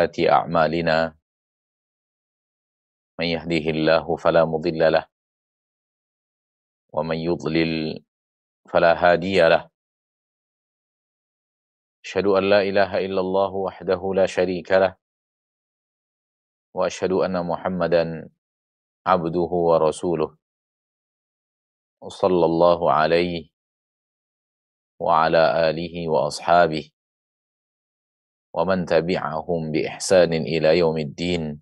أعمالنا. من يهده الله فلا مضل له. ومن يضلل فلا هادي له. أشهد أن لا إله إلا الله وحده لا شريك له. وأشهد أن محمدا عبده ورسوله. صلى الله عليه وعلى آله وأصحابه. ومن تبعهم بإحسان إلى يوم الدين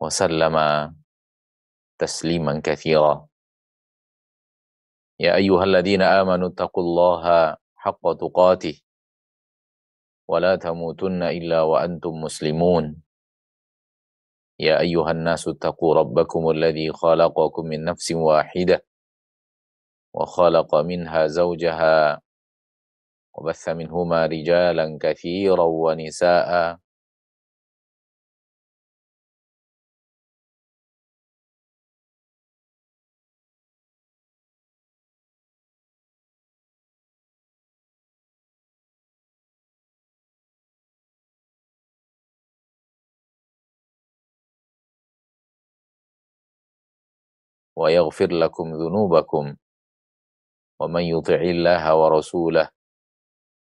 وسلم تسليما كثيرا. يا أيها الذين آمنوا اتقوا الله حق تقاته ولا تموتن إلا وأنتم مسلمون. يا أيها الناس اتقوا ربكم الذي خلقكم من نفس واحدة وخلق منها زوجها وبث منهما رجالا كثيرا ونساء. ويغفر لكم ذنوبكم. ومن يطع الله ورسوله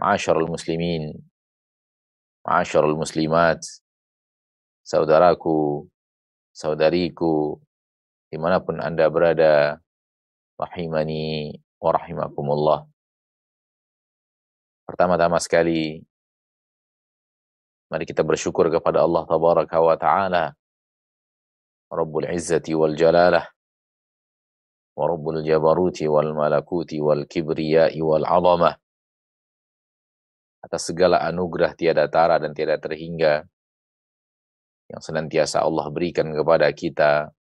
Ma'asyarul muslimin, ma'asyarul muslimat, saudaraku, saudariku, di mana pun Anda berada, rahimani wa rahimakumullah. Pertama-tama sekali, mari kita bersyukur kepada Allah Tabaraka wa Ta'ala, Rabbul Izzati wal Jalalah, wa Rabbul Jabaruti wal Malakuti wal Kibriyai wal atas segala anugerah tiada tara dan tiada terhingga yang senantiasa Allah berikan kepada kita.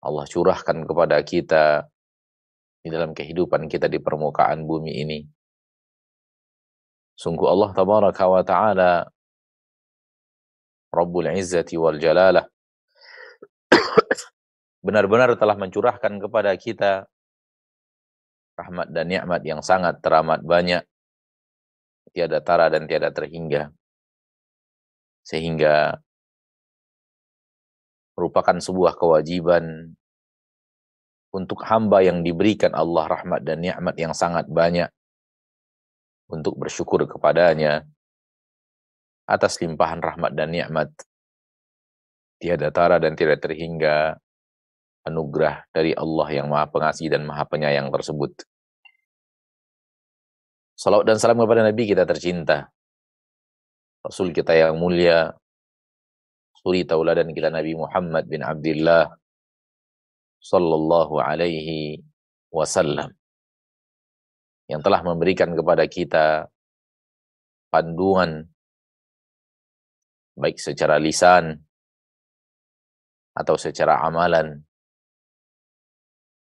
Allah curahkan kepada kita di dalam kehidupan kita di permukaan bumi ini. Sungguh Allah tabaraka wa taala Rabbul Izzati wal Jalalah benar-benar telah mencurahkan kepada kita rahmat dan nikmat yang sangat teramat banyak tiada tara dan tiada terhingga sehingga merupakan sebuah kewajiban untuk hamba yang diberikan Allah rahmat dan nikmat yang sangat banyak untuk bersyukur kepadanya atas limpahan rahmat dan nikmat tiada tara dan tidak terhingga anugerah dari Allah yang Maha Pengasih dan Maha Penyayang tersebut. Salawat dan salam kepada Nabi kita tercinta. Rasul kita yang mulia, suri tauladan kita Nabi Muhammad bin Abdullah sallallahu alaihi wasallam. Yang telah memberikan kepada kita panduan baik secara lisan atau secara amalan.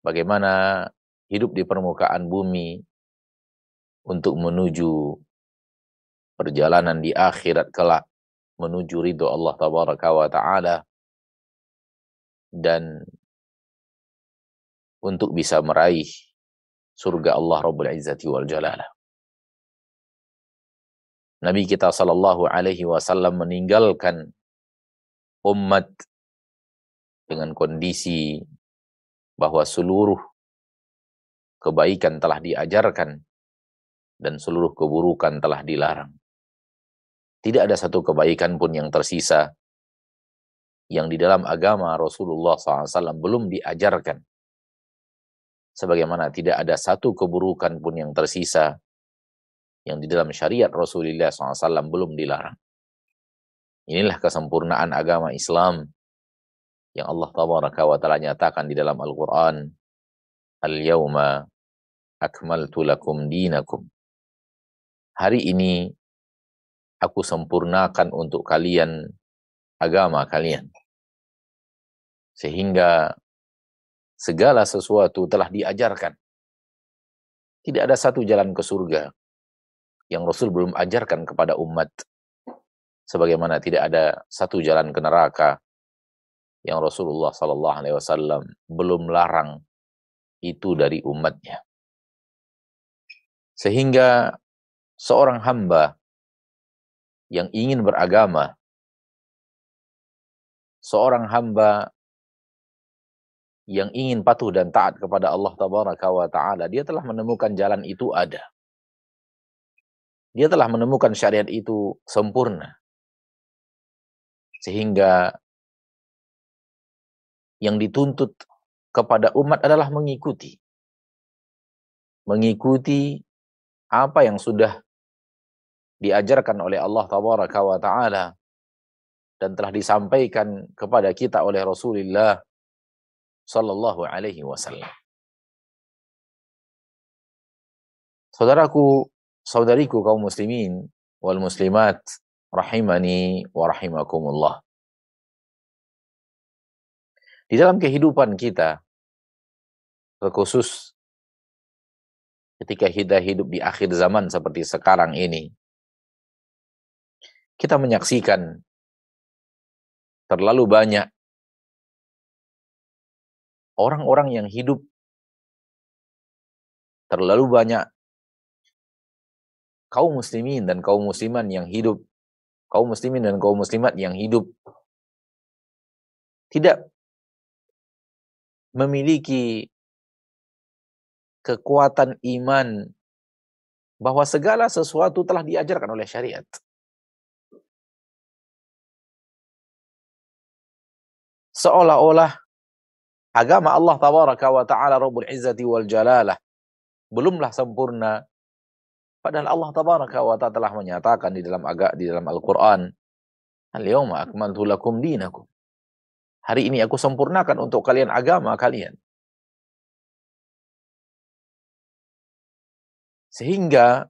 Bagaimana hidup di permukaan bumi untuk menuju perjalanan di akhirat kelak menuju ridho Allah tabaraka wa taala dan untuk bisa meraih surga Allah Rabbul Izzati wal Jalalah. Nabi kita sallallahu alaihi wasallam meninggalkan umat dengan kondisi bahwa seluruh kebaikan telah diajarkan dan seluruh keburukan telah dilarang. Tidak ada satu kebaikan pun yang tersisa yang di dalam agama Rasulullah SAW belum diajarkan. Sebagaimana tidak ada satu keburukan pun yang tersisa yang di dalam syariat Rasulullah SAW belum dilarang. Inilah kesempurnaan agama Islam yang Allah tabaraka wa taala nyatakan di dalam Al-Qur'an Al-yauma akmaltu lakum dinakum hari ini aku sempurnakan untuk kalian agama kalian. Sehingga segala sesuatu telah diajarkan. Tidak ada satu jalan ke surga yang Rasul belum ajarkan kepada umat. Sebagaimana tidak ada satu jalan ke neraka yang Rasulullah Sallallahu Alaihi Wasallam belum larang itu dari umatnya. Sehingga seorang hamba yang ingin beragama, seorang hamba yang ingin patuh dan taat kepada Allah Tabaraka wa Ta'ala, dia telah menemukan jalan itu ada. Dia telah menemukan syariat itu sempurna. Sehingga yang dituntut kepada umat adalah mengikuti. Mengikuti apa yang sudah diajarkan oleh Allah Tabaraka wa Ta'ala dan telah disampaikan kepada kita oleh Rasulullah sallallahu alaihi wasallam. Saudaraku, saudariku kaum muslimin wal muslimat rahimani wa rahimakumullah. Di dalam kehidupan kita, terkhusus ketika kita hidup di akhir zaman seperti sekarang ini, kita menyaksikan terlalu banyak orang-orang yang hidup terlalu banyak kaum muslimin dan kaum musliman yang hidup kaum muslimin dan kaum muslimat yang hidup tidak memiliki kekuatan iman bahwa segala sesuatu telah diajarkan oleh syariat. Seolah-olah agama Allah tabaraka wa ta'ala Rabbul Izzati wal Jalalah belumlah sempurna padahal Allah tabaraka wa ta'ala telah menyatakan di dalam agak di dalam Al-Qur'an Al-yawma akmaltu lakum dinakum Hari ini aku sempurnakan untuk kalian agama kalian. Sehingga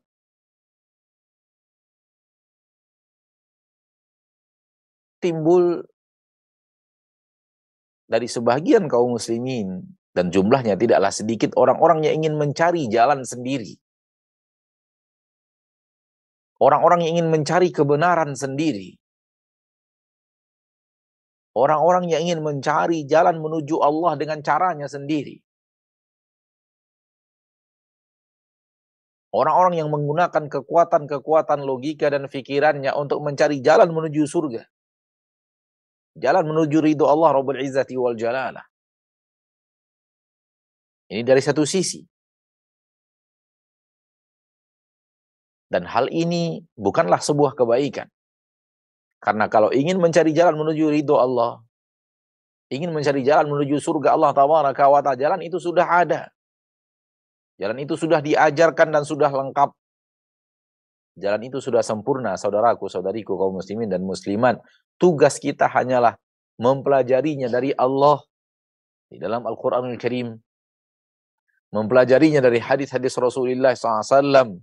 timbul dari sebagian kaum muslimin dan jumlahnya tidaklah sedikit orang-orang yang ingin mencari jalan sendiri. Orang-orang yang ingin mencari kebenaran sendiri. Orang-orang yang ingin mencari jalan menuju Allah dengan caranya sendiri. Orang-orang yang menggunakan kekuatan-kekuatan logika dan pikirannya untuk mencari jalan menuju surga. Jalan menuju ridho Allah Rabbul Izzati wal Jalalah. Ini dari satu sisi. Dan hal ini bukanlah sebuah kebaikan. Karena kalau ingin mencari jalan menuju ridho Allah, ingin mencari jalan menuju surga Allah tabaraka wa jalan itu sudah ada. Jalan itu sudah diajarkan dan sudah lengkap. Jalan itu sudah sempurna, saudaraku, saudariku, kaum muslimin dan muslimat. Tugas kita hanyalah mempelajarinya dari Allah di dalam Al-Quranul Karim. Mempelajarinya dari hadis-hadis Rasulullah SAW.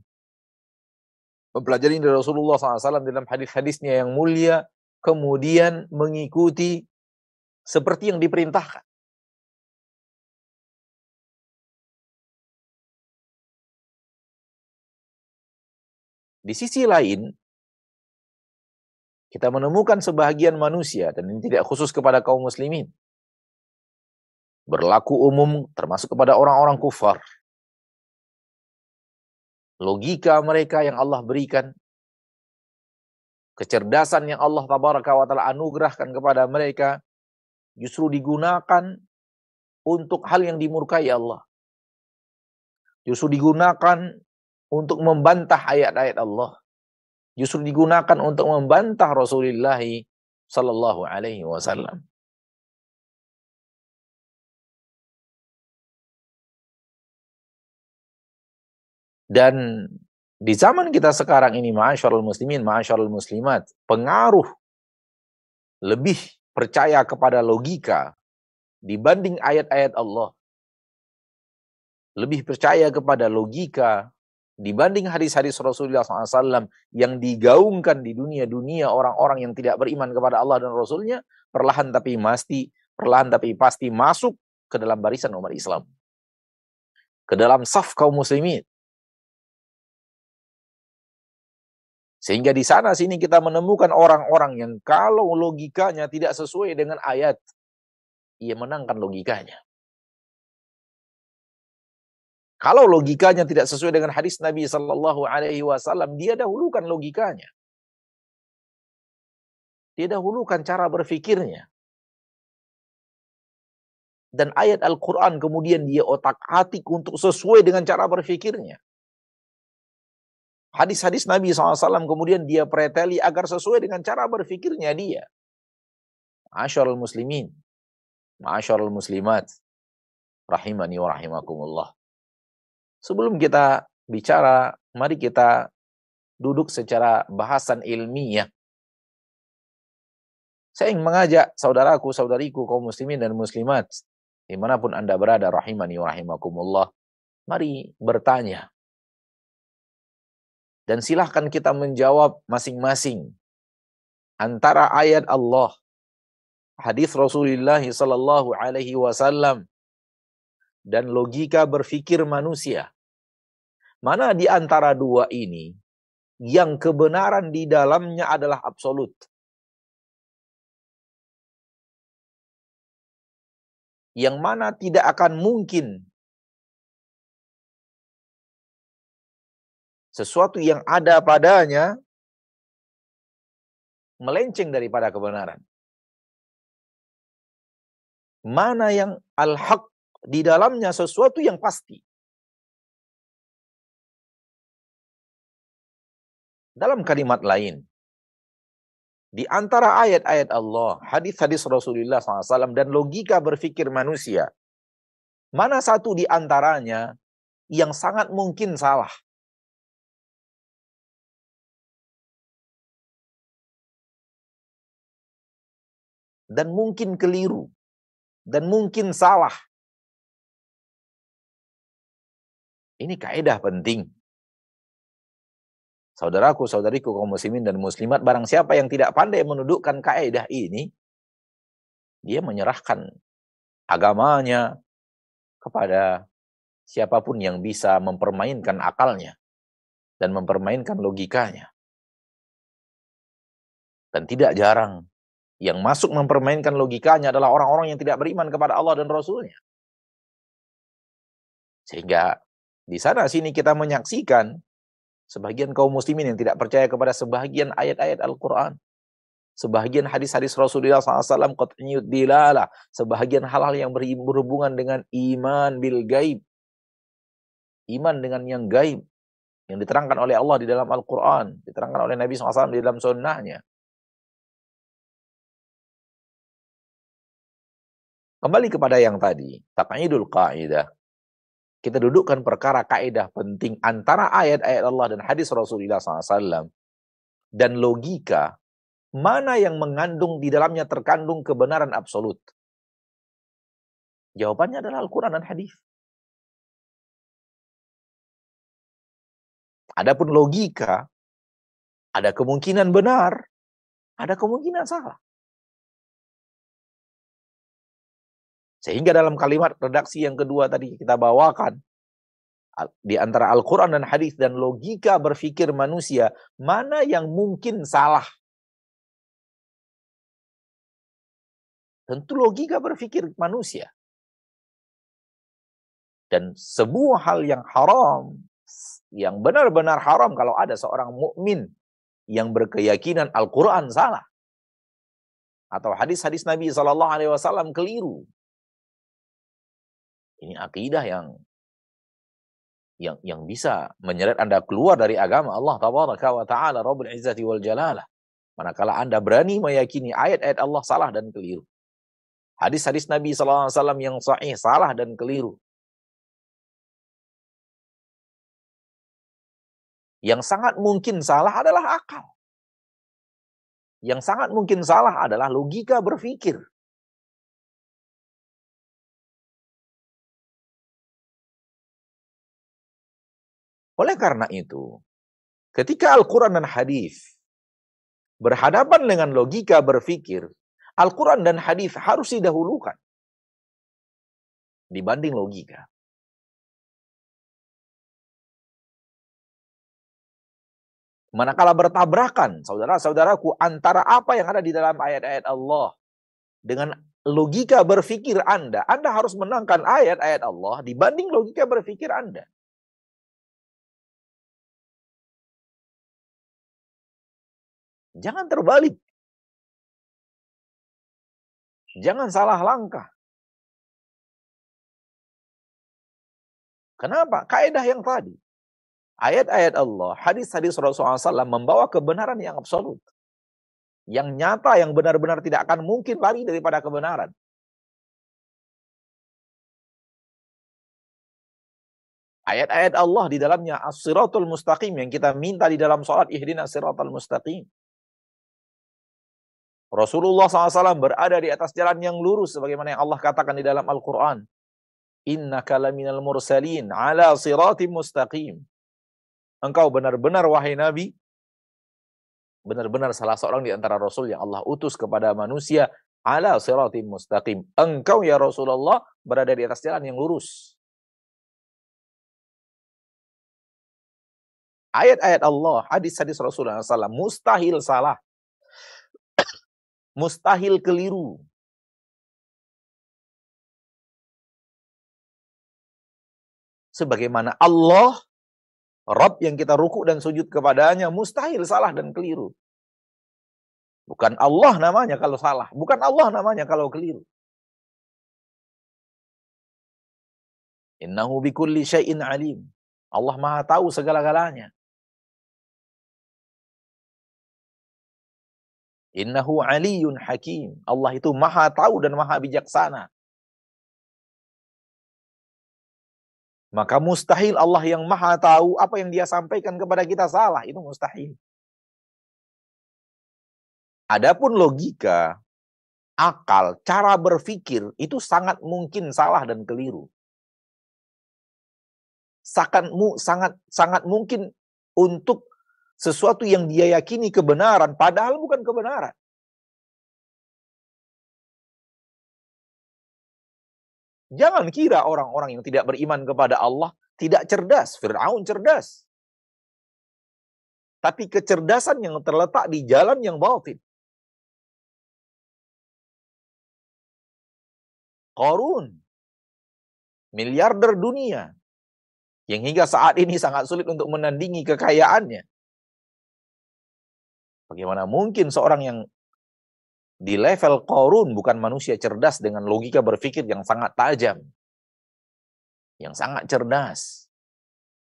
Mempelajari dari Rasulullah SAW dalam hadis-hadisnya yang mulia. Kemudian mengikuti seperti yang diperintahkan. Di sisi lain, kita menemukan sebahagian manusia, dan ini tidak khusus kepada kaum muslimin, berlaku umum termasuk kepada orang-orang kufar. Logika mereka yang Allah berikan, kecerdasan yang Allah tabaraka wa ta'ala anugerahkan kepada mereka, justru digunakan untuk hal yang dimurkai Allah. Justru digunakan untuk membantah ayat-ayat Allah. Justru digunakan untuk membantah Rasulullah sallallahu alaihi wasallam. Dan di zaman kita sekarang ini, ma'asyarul muslimin, ma'asyarul muslimat, pengaruh lebih percaya kepada logika dibanding ayat-ayat Allah. Lebih percaya kepada logika dibanding hadis-hadis Rasulullah SAW yang digaungkan di dunia-dunia orang-orang yang tidak beriman kepada Allah dan Rasulnya, perlahan tapi pasti, perlahan tapi pasti masuk ke dalam barisan umat Islam. Ke dalam saf kaum muslimin. Sehingga di sana sini kita menemukan orang-orang yang kalau logikanya tidak sesuai dengan ayat, ia menangkan logikanya. Kalau logikanya tidak sesuai dengan hadis Nabi Shallallahu Alaihi Wasallam, dia dahulukan logikanya. Dia dahulukan cara berfikirnya. Dan ayat Al-Quran kemudian dia otak-atik untuk sesuai dengan cara berfikirnya. Hadis-hadis Nabi SAW kemudian dia preteli agar sesuai dengan cara berfikirnya dia. Ma'asyarul muslimin. Ma'asyarul muslimat. Rahimani wa rahimakumullah. Sebelum kita bicara, mari kita duduk secara bahasan ilmiah. Saya ingin mengajak saudaraku, saudariku, kaum muslimin dan muslimat, di mana pun anda berada, rahimani wa rahimakumullah, mari bertanya dan silahkan kita menjawab masing-masing antara ayat Allah, hadis Rasulullah sallallahu alaihi wasallam dan logika berfikir manusia. Mana di antara dua ini yang kebenaran di dalamnya adalah absolut? Yang mana tidak akan mungkin sesuatu yang ada padanya melenceng daripada kebenaran. Mana yang al-haq di dalamnya sesuatu yang pasti. Dalam kalimat lain, di antara ayat-ayat Allah, hadis-hadis Rasulullah SAW, dan logika berfikir manusia, mana satu di antaranya yang sangat mungkin salah? dan mungkin keliru dan mungkin salah. Ini kaidah penting. Saudaraku, saudariku kaum muslimin dan muslimat, barang siapa yang tidak pandai menundukkan kaidah ini, dia menyerahkan agamanya kepada siapa pun yang bisa mempermainkan akalnya dan mempermainkan logikanya. Dan tidak jarang yang masuk mempermainkan logikanya adalah orang-orang yang tidak beriman kepada Allah dan Rasulnya. Sehingga di sana sini kita menyaksikan sebagian kaum muslimin yang tidak percaya kepada sebagian ayat-ayat Al-Quran. Sebagian hadis-hadis Rasulullah SAW qat'iyud dilala. Sebagian hal-hal yang berhubungan dengan iman bil gaib. Iman dengan yang gaib. Yang diterangkan oleh Allah di dalam Al-Quran. Diterangkan oleh Nabi SAW di dalam sunnahnya. Kembali kepada yang tadi, taqidul qaidah. Kita dudukkan perkara kaidah penting antara ayat-ayat Allah dan hadis Rasulullah SAW dan logika mana yang mengandung di dalamnya terkandung kebenaran absolut. Jawabannya adalah Al-Quran dan hadis. Adapun logika, ada kemungkinan benar, ada kemungkinan salah. Sehingga dalam kalimat redaksi yang kedua tadi kita bawakan, di antara Al-Quran dan hadis dan logika berpikir manusia, mana yang mungkin salah? Tentu logika berpikir manusia. Dan sebuah hal yang haram, yang benar-benar haram kalau ada seorang mukmin yang berkeyakinan Al-Quran salah. Atau hadis-hadis Nabi SAW keliru. Ini akidah yang yang yang bisa menyeret Anda keluar dari agama Allah tabaraka wa taala Rabbul Izzati wal Jalalah. Manakala Anda berani meyakini ayat-ayat Allah salah dan keliru. Hadis-hadis Nabi wasallam yang sahih salah dan keliru. Yang sangat mungkin salah adalah akal. Yang sangat mungkin salah adalah logika berpikir. Oleh karena itu, ketika Al-Quran dan hadis berhadapan dengan logika berpikir, Al-Quran dan hadis harus didahulukan dibanding logika. Manakala bertabrakan, saudara-saudaraku, antara apa yang ada di dalam ayat-ayat Allah dengan logika berpikir Anda, Anda harus menangkan ayat-ayat Allah dibanding logika berpikir Anda. Jangan terbalik. Jangan salah langkah. Kenapa? Kaidah yang tadi. Ayat-ayat Allah, hadis-hadis Rasulullah SAW membawa kebenaran yang absolut. Yang nyata, yang benar-benar tidak akan mungkin lari daripada kebenaran. Ayat-ayat Allah di dalamnya as-siratul mustaqim yang kita minta di dalam sholat ihdina siratul mustaqim. Rasulullah SAW berada di atas jalan yang lurus sebagaimana yang Allah katakan di dalam Al-Quran. Innaka laminal mursalin ala siratim mustaqim. Engkau benar-benar wahai Nabi, benar-benar salah seorang di antara Rasul yang Allah utus kepada manusia ala siratim mustaqim. Engkau ya Rasulullah berada di atas jalan yang lurus. Ayat-ayat Allah, hadis-hadis Rasulullah SAW mustahil salah mustahil keliru. Sebagaimana Allah, Rabb yang kita ruku dan sujud kepadanya, mustahil salah dan keliru. Bukan Allah namanya kalau salah. Bukan Allah namanya kalau keliru. Innahu bikulli syai'in alim. Allah maha tahu segala-galanya. Innahu aliyun hakim. Allah itu maha tahu dan maha bijaksana. Maka mustahil Allah yang maha tahu apa yang dia sampaikan kepada kita salah. Itu mustahil. Adapun logika, akal, cara berpikir itu sangat mungkin salah dan keliru. Sangat sangat sangat mungkin untuk sesuatu yang dia yakini kebenaran, padahal bukan kebenaran. Jangan kira orang-orang yang tidak beriman kepada Allah tidak cerdas. Fir'aun cerdas. Tapi kecerdasan yang terletak di jalan yang batin. Korun. Miliarder dunia. Yang hingga saat ini sangat sulit untuk menandingi kekayaannya. Bagaimana mungkin seorang yang di level korun bukan manusia cerdas dengan logika berpikir yang sangat tajam. Yang sangat cerdas.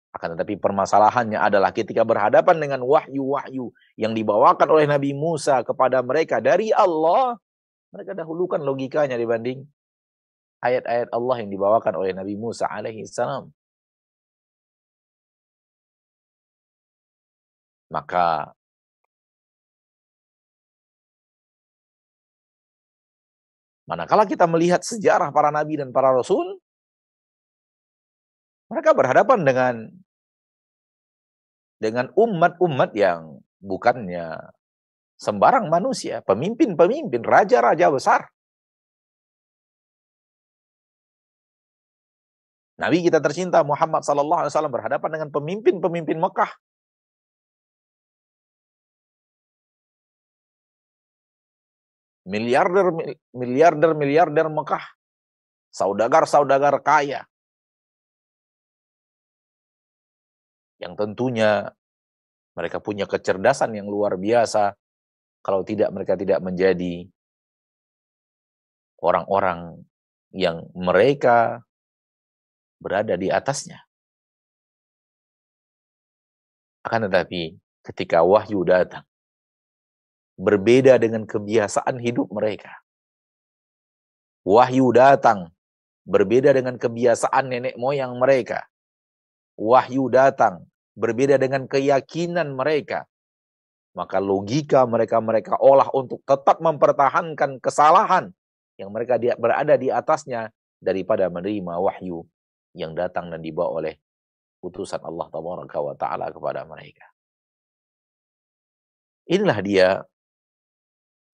Akan tetapi permasalahannya adalah ketika berhadapan dengan wahyu-wahyu yang dibawakan oleh Nabi Musa kepada mereka dari Allah, mereka dahulukan logikanya dibanding ayat-ayat Allah yang dibawakan oleh Nabi Musa alaihi salam. Maka Manakala kita melihat sejarah para nabi dan para rasul, mereka berhadapan dengan dengan umat-umat yang bukannya sembarang manusia, pemimpin-pemimpin, raja-raja besar. Nabi kita tercinta Muhammad sallallahu alaihi wasallam berhadapan dengan pemimpin-pemimpin Mekah miliarder miliarder miliarder Mekah, saudagar-saudagar kaya. Yang tentunya mereka punya kecerdasan yang luar biasa. Kalau tidak mereka tidak menjadi orang-orang yang mereka berada di atasnya. Akan tetapi ketika wahyu datang, berbeda dengan kebiasaan hidup mereka. Wahyu datang berbeda dengan kebiasaan nenek moyang mereka. Wahyu datang berbeda dengan keyakinan mereka. Maka logika mereka mereka olah untuk tetap mempertahankan kesalahan yang mereka berada di atasnya daripada menerima wahyu yang datang dan dibawa oleh utusan Allah Taala kepada mereka. Inilah dia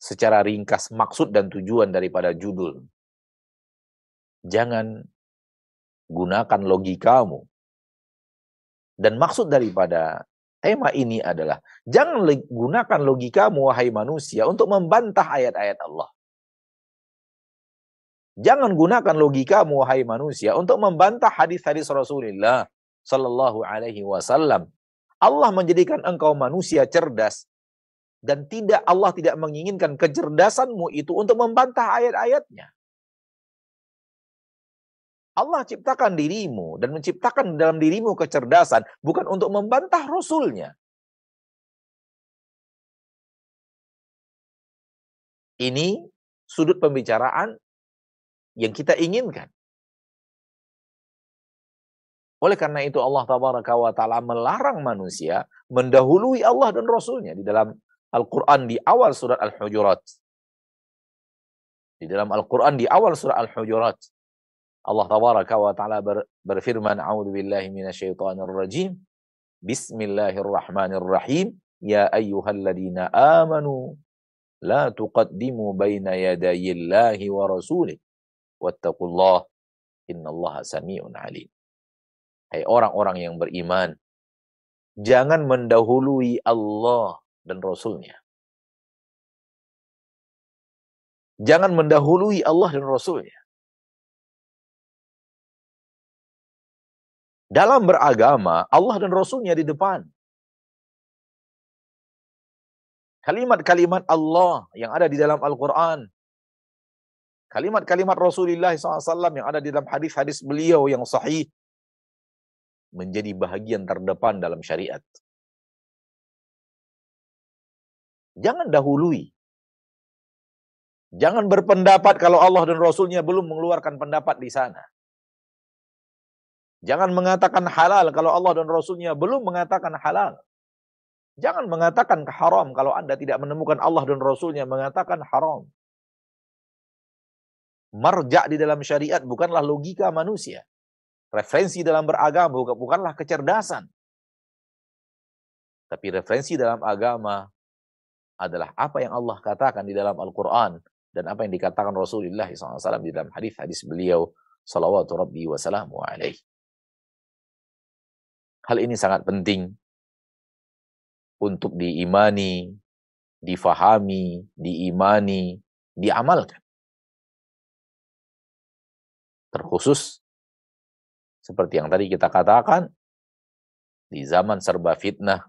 secara ringkas maksud dan tujuan daripada judul. Jangan gunakan logikamu. Dan maksud daripada tema ini adalah jangan gunakan logikamu wahai manusia untuk membantah ayat-ayat Allah. Jangan gunakan logikamu wahai manusia untuk membantah hadis-hadis Rasulullah sallallahu alaihi wasallam. Allah menjadikan engkau manusia cerdas dan tidak Allah tidak menginginkan kecerdasanmu itu untuk membantah ayat-ayatnya. Allah ciptakan dirimu dan menciptakan dalam dirimu kecerdasan bukan untuk membantah Rasulnya. Ini sudut pembicaraan yang kita inginkan. Oleh karena itu Allah taala melarang manusia mendahului Allah dan Rasulnya di dalam Al-Quran di awal surat Al-Hujurat. Di dalam Al-Quran di awal surat Al-Hujurat. Allah taala ber, berfirman, A'udhu billahi minasyaitanir rajim. Bismillahirrahmanirrahim. Ya ayyuhalladzina amanu la tuqaddimu baina yadayillahi wa rasulih wattaqullah innallaha samiun alim. Hai orang-orang yang beriman, jangan mendahului Allah dan Rasulnya. Jangan mendahului Allah dan Rasulnya. Dalam beragama, Allah dan Rasulnya di depan. Kalimat-kalimat Allah yang ada di dalam Al-Quran Kalimat-kalimat Rasulullah SAW yang ada di dalam hadis-hadis beliau yang sahih menjadi bahagian terdepan dalam syariat. Jangan dahului. Jangan berpendapat kalau Allah dan Rasulnya belum mengeluarkan pendapat di sana. Jangan mengatakan halal kalau Allah dan Rasulnya belum mengatakan halal. Jangan mengatakan haram kalau Anda tidak menemukan Allah dan Rasulnya mengatakan haram marja di dalam syariat bukanlah logika manusia. Referensi dalam beragama bukanlah kecerdasan. Tapi referensi dalam agama adalah apa yang Allah katakan di dalam Al-Quran dan apa yang dikatakan Rasulullah SAW di dalam hadis-hadis beliau salawatu rabbi wa salamu alaih. Hal ini sangat penting untuk diimani, difahami, diimani, diamalkan. Terkhusus seperti yang tadi kita katakan di zaman serba fitnah,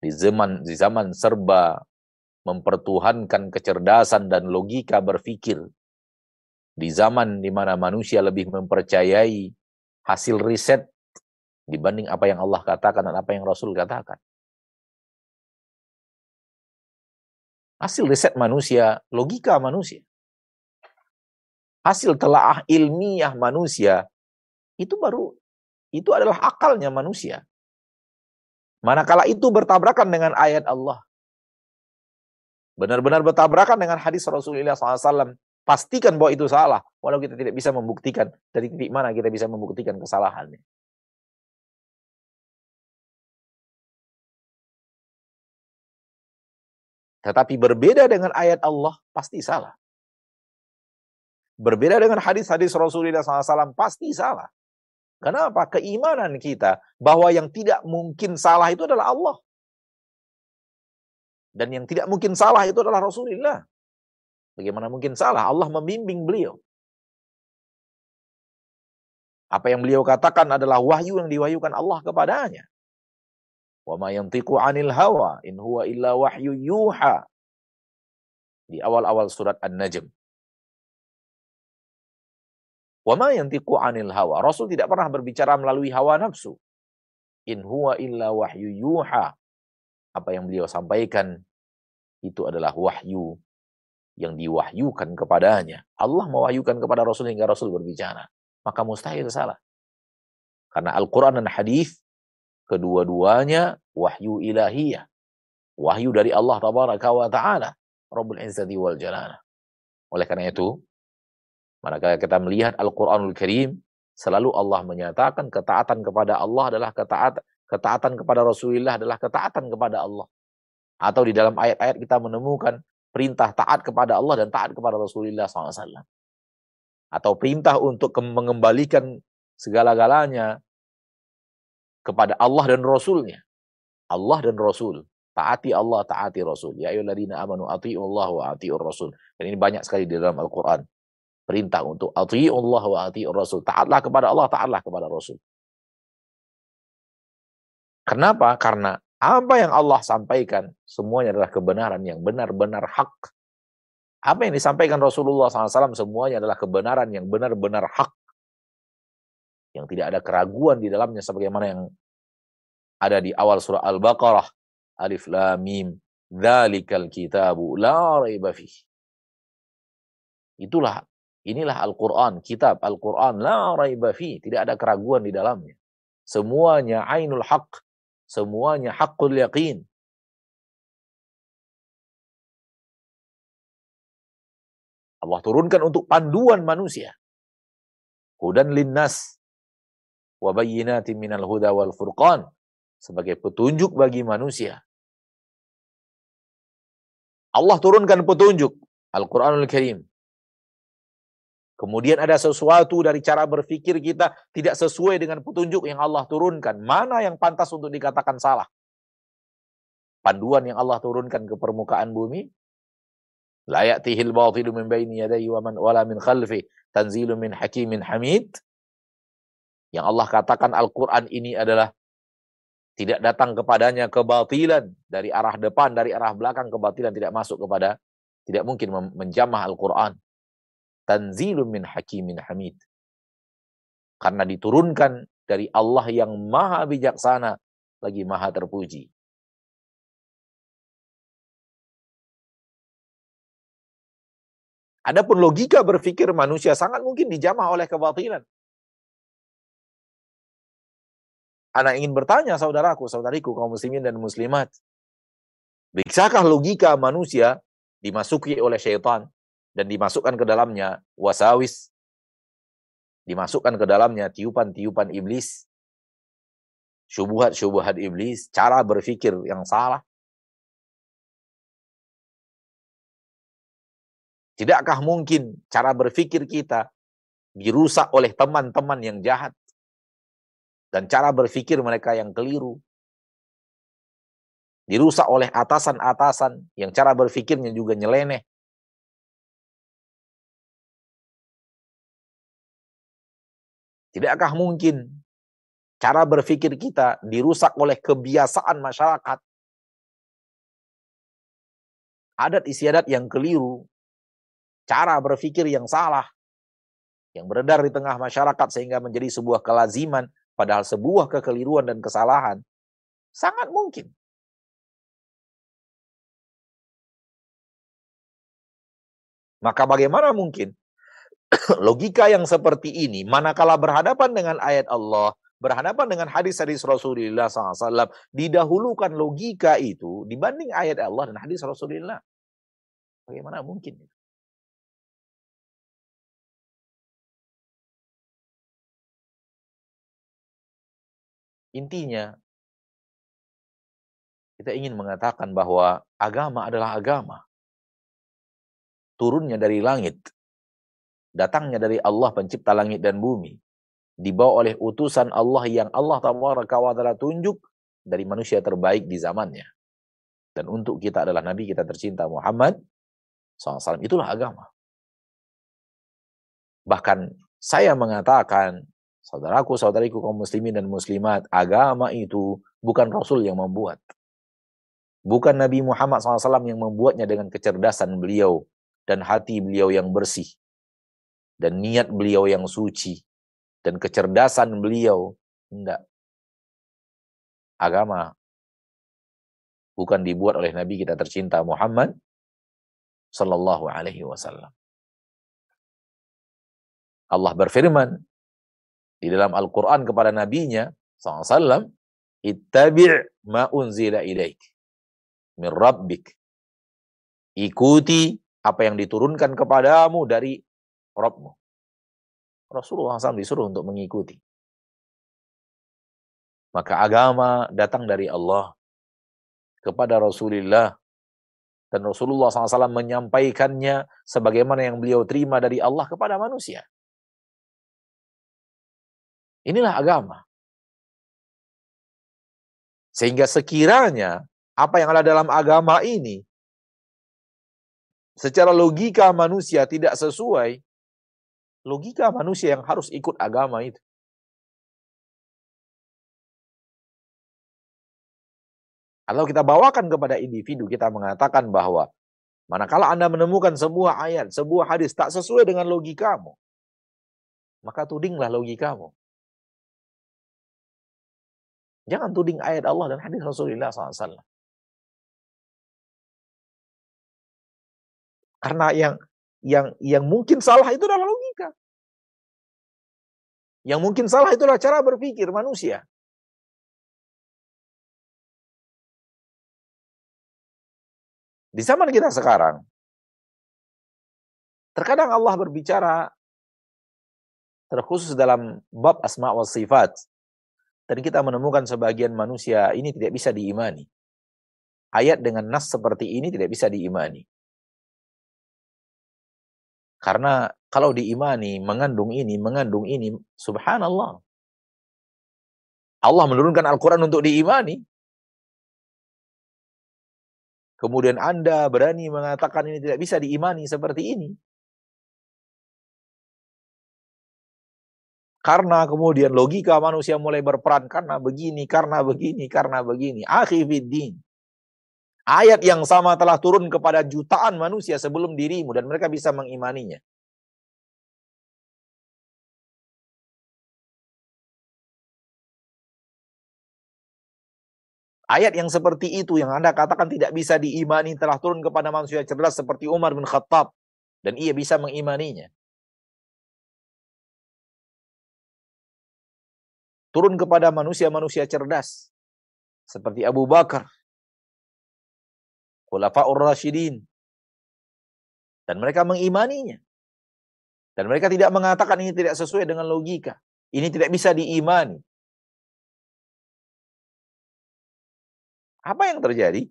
di zaman di zaman serba mempertuhankan kecerdasan dan logika berpikir, di zaman di mana manusia lebih mempercayai hasil riset dibanding apa yang Allah katakan dan apa yang Rasul katakan. Hasil riset manusia, logika manusia hasil telaah ilmiah manusia, itu baru, itu adalah akalnya manusia. Manakala itu bertabrakan dengan ayat Allah, benar-benar bertabrakan dengan hadis Rasulullah SAW, pastikan bahwa itu salah, walau kita tidak bisa membuktikan dari titik mana kita bisa membuktikan kesalahannya. Tetapi berbeda dengan ayat Allah, pasti salah. Berbeda dengan hadis-hadis Rasulullah SAW pasti salah. Kenapa? Keimanan kita bahwa yang tidak mungkin salah itu adalah Allah. Dan yang tidak mungkin salah itu adalah Rasulullah. Bagaimana mungkin salah? Allah membimbing beliau. Apa yang beliau katakan adalah wahyu yang diwahyukan Allah kepadanya. Wa ma yantiqu 'anil hawa in huwa illa wahyu yuha. Di awal-awal surat An-Najm. Wama yantiqu anil hawa. Rasul tidak pernah berbicara melalui hawa nafsu. In huwa illa wahyu yuha. Apa yang beliau sampaikan itu adalah wahyu yang diwahyukan kepadanya. Allah mewahyukan kepada Rasul hingga Rasul berbicara. Maka mustahil salah. Karena Al-Quran dan hadis kedua-duanya wahyu ilahiyah. Wahyu dari Allah tabaraka wa ta'ala. Rabbul Izzati wal Jalana. Oleh karena itu, Manakala kita melihat Al-Quranul Karim Selalu Allah menyatakan ketaatan kepada Allah adalah ketaatan ketaatan kepada Rasulullah adalah ketaatan kepada Allah. Atau di dalam ayat-ayat kita menemukan perintah taat kepada Allah dan taat kepada Rasulullah SAW. Atau perintah untuk mengembalikan segala-galanya kepada Allah dan Rasulnya. Allah dan Rasul. Taati Allah, taati Rasul. Ya ayyuhalladzina amanu Allah wa ati'ur Rasul. Dan ini banyak sekali di dalam Al-Quran. Perintah untuk Allah wa ati'ur Rasul. Taatlah kepada Allah, taatlah kepada Rasul. Kenapa? Karena apa yang Allah sampaikan semuanya adalah kebenaran yang benar-benar hak. Apa yang disampaikan Rasulullah SAW semuanya adalah kebenaran yang benar-benar hak. Yang tidak ada keraguan di dalamnya sebagaimana yang ada di awal surah Al-Baqarah. Alif Lam Mim. Dzalikal kitabu la raiba Itulah inilah Al-Qur'an, kitab Al-Qur'an la raiba Tidak ada keraguan di dalamnya. Semuanya ainul haq Semuanya hakul yakin. Allah turunkan untuk panduan manusia. Hudan linnas. Wabayyinati minal huda wal furqan. Sebagai petunjuk bagi manusia. Allah turunkan petunjuk. Al-Quranul Karim. Kemudian ada sesuatu dari cara berpikir kita tidak sesuai dengan petunjuk yang Allah turunkan. Mana yang pantas untuk dikatakan salah? Panduan yang Allah turunkan ke permukaan bumi. La ya'tihil batilu min baini yadayhi wa man wala min khalfi tanzilu min hakimin hamid. Yang Allah katakan Al-Quran ini adalah tidak datang kepadanya kebatilan dari arah depan, dari arah belakang kebatilan tidak masuk kepada tidak mungkin menjamah Al-Quran tanzilun min hakimin hamid. Karena diturunkan dari Allah yang maha bijaksana lagi maha terpuji. Adapun logika berpikir manusia sangat mungkin dijamah oleh kebatilan. Anak ingin bertanya saudaraku, saudariku, kaum muslimin dan muslimat. Bisakah logika manusia dimasuki oleh syaitan dan dimasukkan ke dalamnya wasawis, dimasukkan ke dalamnya tiupan-tiupan iblis, syubuhat-syubuhat iblis, cara berpikir yang salah. Tidakkah mungkin cara berpikir kita dirusak oleh teman-teman yang jahat dan cara berpikir mereka yang keliru? Dirusak oleh atasan-atasan yang cara berpikirnya juga nyeleneh Tidakkah mungkin cara berpikir kita dirusak oleh kebiasaan masyarakat? Adat istiadat yang keliru, cara berpikir yang salah, yang beredar di tengah masyarakat sehingga menjadi sebuah kelaziman, padahal sebuah kekeliruan dan kesalahan, sangat mungkin. Maka bagaimana mungkin logika yang seperti ini, manakala berhadapan dengan ayat Allah, berhadapan dengan hadis-hadis Rasulullah SAW, didahulukan logika itu dibanding ayat Allah dan hadis Rasulullah. Bagaimana mungkin? Intinya, kita ingin mengatakan bahwa agama adalah agama. Turunnya dari langit datangnya dari Allah pencipta langit dan bumi. Dibawa oleh utusan Allah yang Allah taala tunjuk dari manusia terbaik di zamannya. Dan untuk kita adalah nabi kita tercinta Muhammad SAW itulah agama. Bahkan saya mengatakan saudaraku saudariku kaum muslimin dan muslimat agama itu bukan Rasul yang membuat. Bukan Nabi Muhammad SAW yang membuatnya dengan kecerdasan beliau dan hati beliau yang bersih dan niat beliau yang suci. Dan kecerdasan beliau. Enggak. Agama. Bukan dibuat oleh nabi kita tercinta Muhammad sallallahu alaihi wasallam. Allah berfirman di dalam Al-Qur'an kepada nabinya sallallahu ittabi' ma unzila ilaik min rabbik. Ikuti apa yang diturunkan kepadamu dari Rabbmu. Rasulullah SAW disuruh untuk mengikuti. Maka agama datang dari Allah kepada Rasulullah dan Rasulullah SAW menyampaikannya sebagaimana yang beliau terima dari Allah kepada manusia. Inilah agama. Sehingga sekiranya apa yang ada dalam agama ini secara logika manusia tidak sesuai, logika manusia yang harus ikut agama itu. Kalau kita bawakan kepada individu, kita mengatakan bahwa manakala Anda menemukan sebuah ayat, sebuah hadis tak sesuai dengan logikamu, maka tudinglah logikamu. Jangan tuding ayat Allah dan hadis Rasulullah SAW. Karena yang yang yang mungkin salah itu adalah logika. Yang mungkin salah itulah cara berpikir manusia. Di zaman kita sekarang, terkadang Allah berbicara terkhusus dalam bab asma wa sifat. Dan kita menemukan sebagian manusia ini tidak bisa diimani. Ayat dengan nas seperti ini tidak bisa diimani. Karena kalau diimani, mengandung ini, mengandung ini, subhanallah. Allah menurunkan Al-Quran untuk diimani. Kemudian Anda berani mengatakan ini tidak bisa diimani seperti ini. Karena kemudian logika manusia mulai berperan karena begini, karena begini, karena begini. Akhifiddin. Ayat yang sama telah turun kepada jutaan manusia sebelum dirimu dan mereka bisa mengimaninya. Ayat yang seperti itu yang Anda katakan tidak bisa diimani telah turun kepada manusia cerdas seperti Umar bin Khattab dan ia bisa mengimaninya. Turun kepada manusia-manusia cerdas seperti Abu Bakar, Khulafaur Rashidin dan mereka mengimaninya. Dan mereka tidak mengatakan ini tidak sesuai dengan logika. Ini tidak bisa diimani. Apa yang terjadi?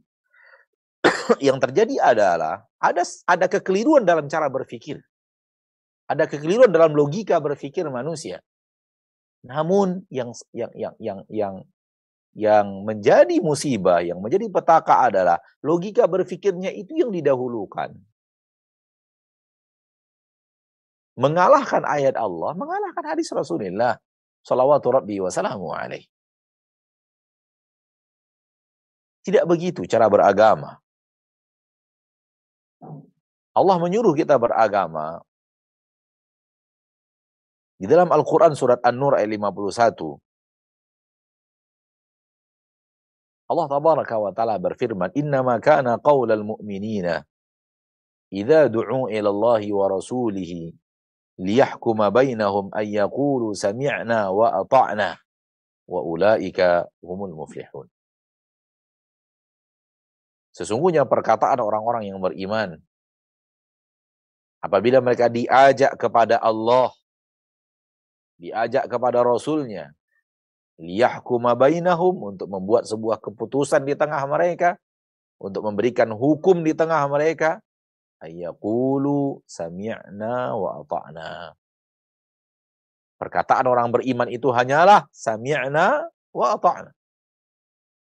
yang terjadi adalah ada ada kekeliruan dalam cara berpikir. Ada kekeliruan dalam logika berpikir manusia. Namun yang yang yang yang yang yang menjadi musibah, yang menjadi petaka adalah logika berpikirnya itu yang didahulukan. Mengalahkan ayat Allah, mengalahkan hadis Rasulullah sallallahu rabbi wa salamu alaihi. Tidak begitu cara beragama. Allah menyuruh kita beragama. Di dalam Al-Quran surat An-Nur ayat 51. Allah tabaraka wa ta'ala berfirman, Innama kana qawlal mu'minina idza du'u ila Allah wa rasulihi liyahkuma bainahum an yaqulu sami'na wa ata'na wa ulaika humul muflihun. Sesungguhnya perkataan orang-orang yang beriman apabila mereka diajak kepada Allah, diajak kepada Rasulnya, liyahkuma bainahum untuk membuat sebuah keputusan di tengah mereka, untuk memberikan hukum di tengah mereka, ayyaqulu sami'na wa ata'na. Perkataan orang beriman itu hanyalah sami'na wa ata'na.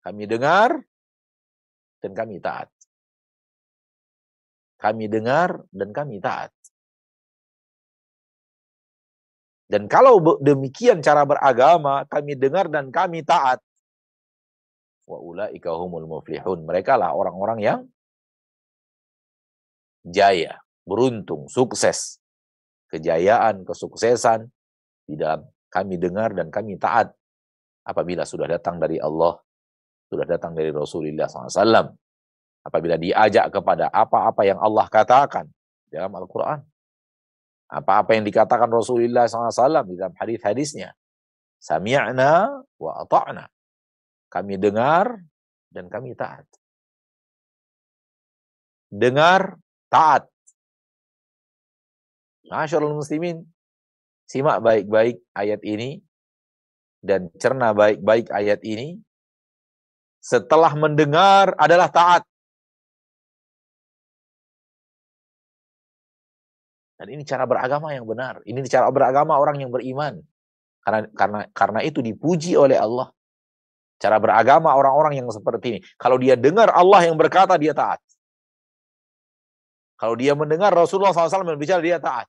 Kami dengar dan kami taat. Kami dengar dan kami taat. Dan kalau demikian cara beragama, kami dengar dan kami taat. Wa ulaika humul muflihun. Mereka lah orang-orang yang jaya, beruntung, sukses. Kejayaan, kesuksesan di dalam kami dengar dan kami taat apabila sudah datang dari Allah sudah datang dari Rasulullah SAW. Apabila diajak kepada apa-apa yang Allah katakan dalam Al-Quran. Apa-apa yang dikatakan Rasulullah SAW di dalam hadis-hadisnya. Sami'na wa ata'na. Kami dengar dan kami taat. Dengar, taat. Masyarul muslimin. Simak baik-baik ayat ini dan cerna baik-baik ayat ini. Setelah mendengar adalah taat. Dan ini cara beragama yang benar. Ini cara beragama orang yang beriman. Karena karena karena itu dipuji oleh Allah. Cara beragama orang-orang yang seperti ini. Kalau dia dengar Allah yang berkata, dia taat. Kalau dia mendengar Rasulullah SAW berbicara, dia taat.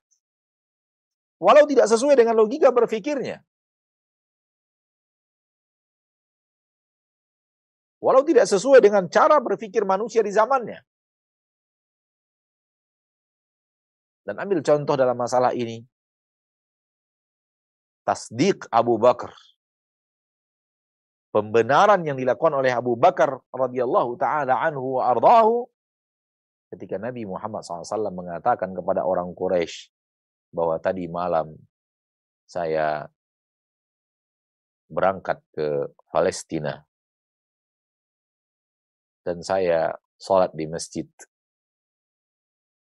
Walau tidak sesuai dengan logika berfikirnya. Walau tidak sesuai dengan cara berpikir manusia di zamannya. Dan ambil contoh dalam masalah ini. Tasdik Abu Bakar. Pembenaran yang dilakukan oleh Abu Bakar radhiyallahu taala anhu wa ardahu ketika Nabi Muhammad SAW mengatakan kepada orang Quraisy bahwa tadi malam saya berangkat ke Palestina dan saya sholat di masjid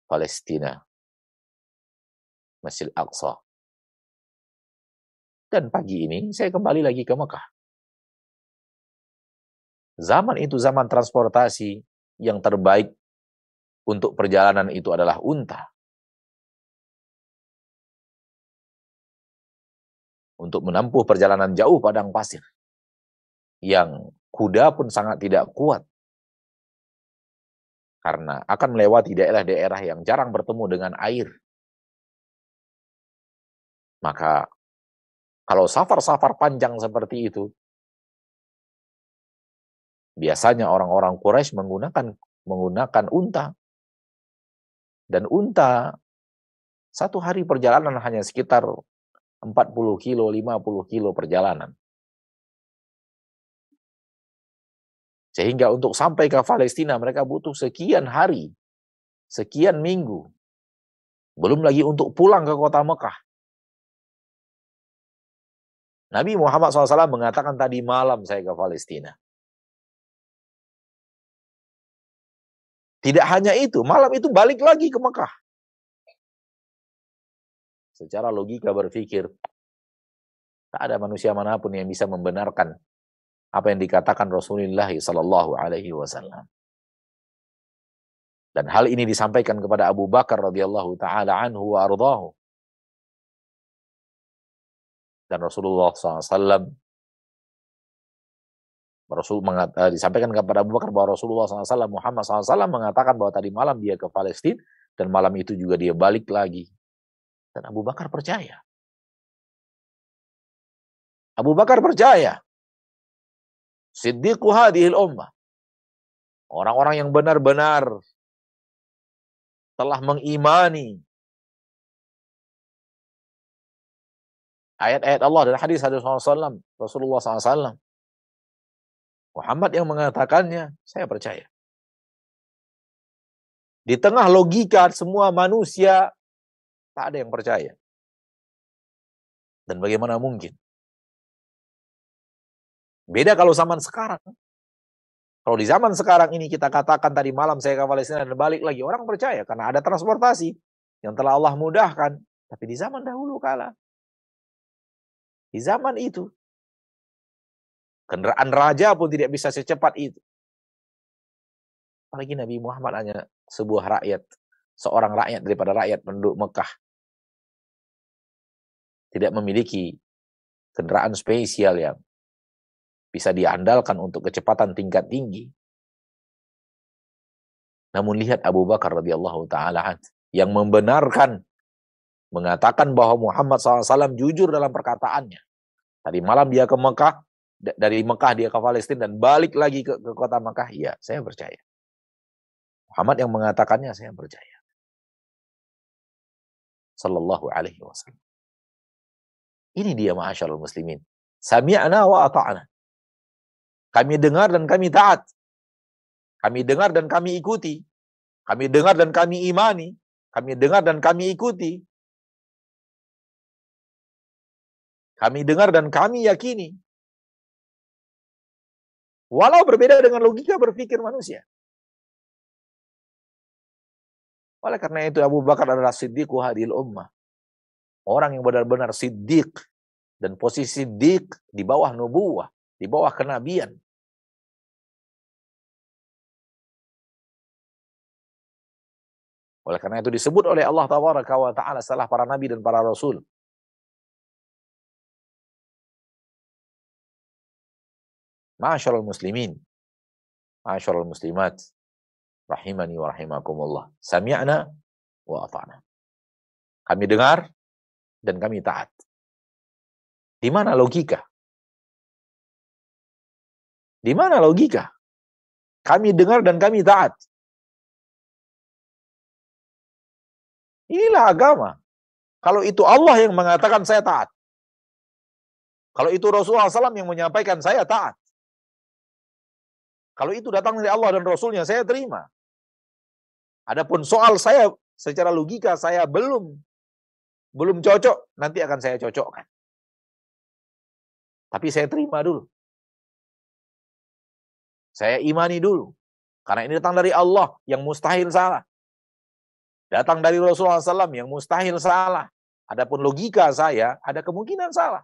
Palestina, Masjid Aqsa. Dan pagi ini saya kembali lagi ke Mekah. Zaman itu zaman transportasi yang terbaik untuk perjalanan itu adalah unta. Untuk menempuh perjalanan jauh padang pasir. Yang kuda pun sangat tidak kuat karena akan melewati daerah-daerah yang jarang bertemu dengan air. Maka kalau safar-safar panjang seperti itu, biasanya orang-orang Quraisy menggunakan menggunakan unta. Dan unta satu hari perjalanan hanya sekitar 40 kilo, 50 kilo perjalanan. Sehingga untuk sampai ke Palestina mereka butuh sekian hari, sekian minggu. Belum lagi untuk pulang ke kota Mekah. Nabi Muhammad SAW mengatakan tadi malam saya ke Palestina. Tidak hanya itu, malam itu balik lagi ke Mekah. Secara logika berpikir, tak ada manusia mana pun yang bisa membenarkan apa yang dikatakan Rasulullah sallallahu alaihi wasallam. Dan hal ini disampaikan kepada Abu Bakar radhiyallahu taala anhu wa ardahu. Dan Rasulullah SAW Rasul mengat, uh, disampaikan kepada Abu Bakar bahwa Rasulullah SAW Muhammad SAW mengatakan bahwa tadi malam dia ke Palestina dan malam itu juga dia balik lagi. Dan Abu Bakar percaya. Abu Bakar percaya Siddiqu hadihil ummah. Orang-orang yang benar-benar telah mengimani ayat-ayat Allah dan hadis hadis Rasulullah Rasulullah SAW. Muhammad yang mengatakannya, saya percaya. Di tengah logika semua manusia, tak ada yang percaya. Dan bagaimana mungkin? Beda kalau zaman sekarang. Kalau di zaman sekarang ini kita katakan tadi malam saya ke Palestina dan balik lagi, orang percaya karena ada transportasi yang telah Allah mudahkan. Tapi di zaman dahulu kala, di zaman itu, kendaraan raja pun tidak bisa secepat itu. Apalagi Nabi Muhammad hanya sebuah rakyat, seorang rakyat daripada rakyat penduduk Mekah. Tidak memiliki kendaraan spesial yang bisa diandalkan untuk kecepatan tingkat tinggi. Namun lihat Abu Bakar radhiyallahu taala yang membenarkan mengatakan bahwa Muhammad SAW jujur dalam perkataannya. Tadi malam dia ke Mekah, dari Mekah dia ke Palestina dan balik lagi ke, ke kota Mekah. Iya, saya percaya. Muhammad yang mengatakannya saya percaya. Sallallahu alaihi wasallam. Ini dia ma'asyarul muslimin. Sami'na wa ata'na. Kami dengar dan kami taat. Kami dengar dan kami ikuti. Kami dengar dan kami imani. Kami dengar dan kami ikuti. Kami dengar dan kami yakini. Walau berbeda dengan logika berpikir manusia. Oleh karena itu Abu Bakar adalah siddiqu hadil ummah. Orang yang benar-benar siddiq dan posisi siddiq di bawah nubuah, di bawah kenabian. Oleh karena itu disebut oleh Allah Taala salah para nabi dan para rasul. Masyaallah muslimin. Masyaallah muslimat. Rahimani wa rahimakumullah. Sami'na wa ata'na. Kami dengar dan kami taat. Di mana logika? Di mana logika? Kami dengar dan kami taat. Inilah agama. Kalau itu Allah yang mengatakan saya taat. Kalau itu Rasulullah SAW yang menyampaikan saya taat. Kalau itu datang dari Allah dan Rasulnya, saya terima. Adapun soal saya, secara logika saya belum belum cocok, nanti akan saya cocokkan. Tapi saya terima dulu. Saya imani dulu. Karena ini datang dari Allah yang mustahil salah. Datang dari Rasulullah SAW yang mustahil salah. Adapun logika saya ada kemungkinan salah.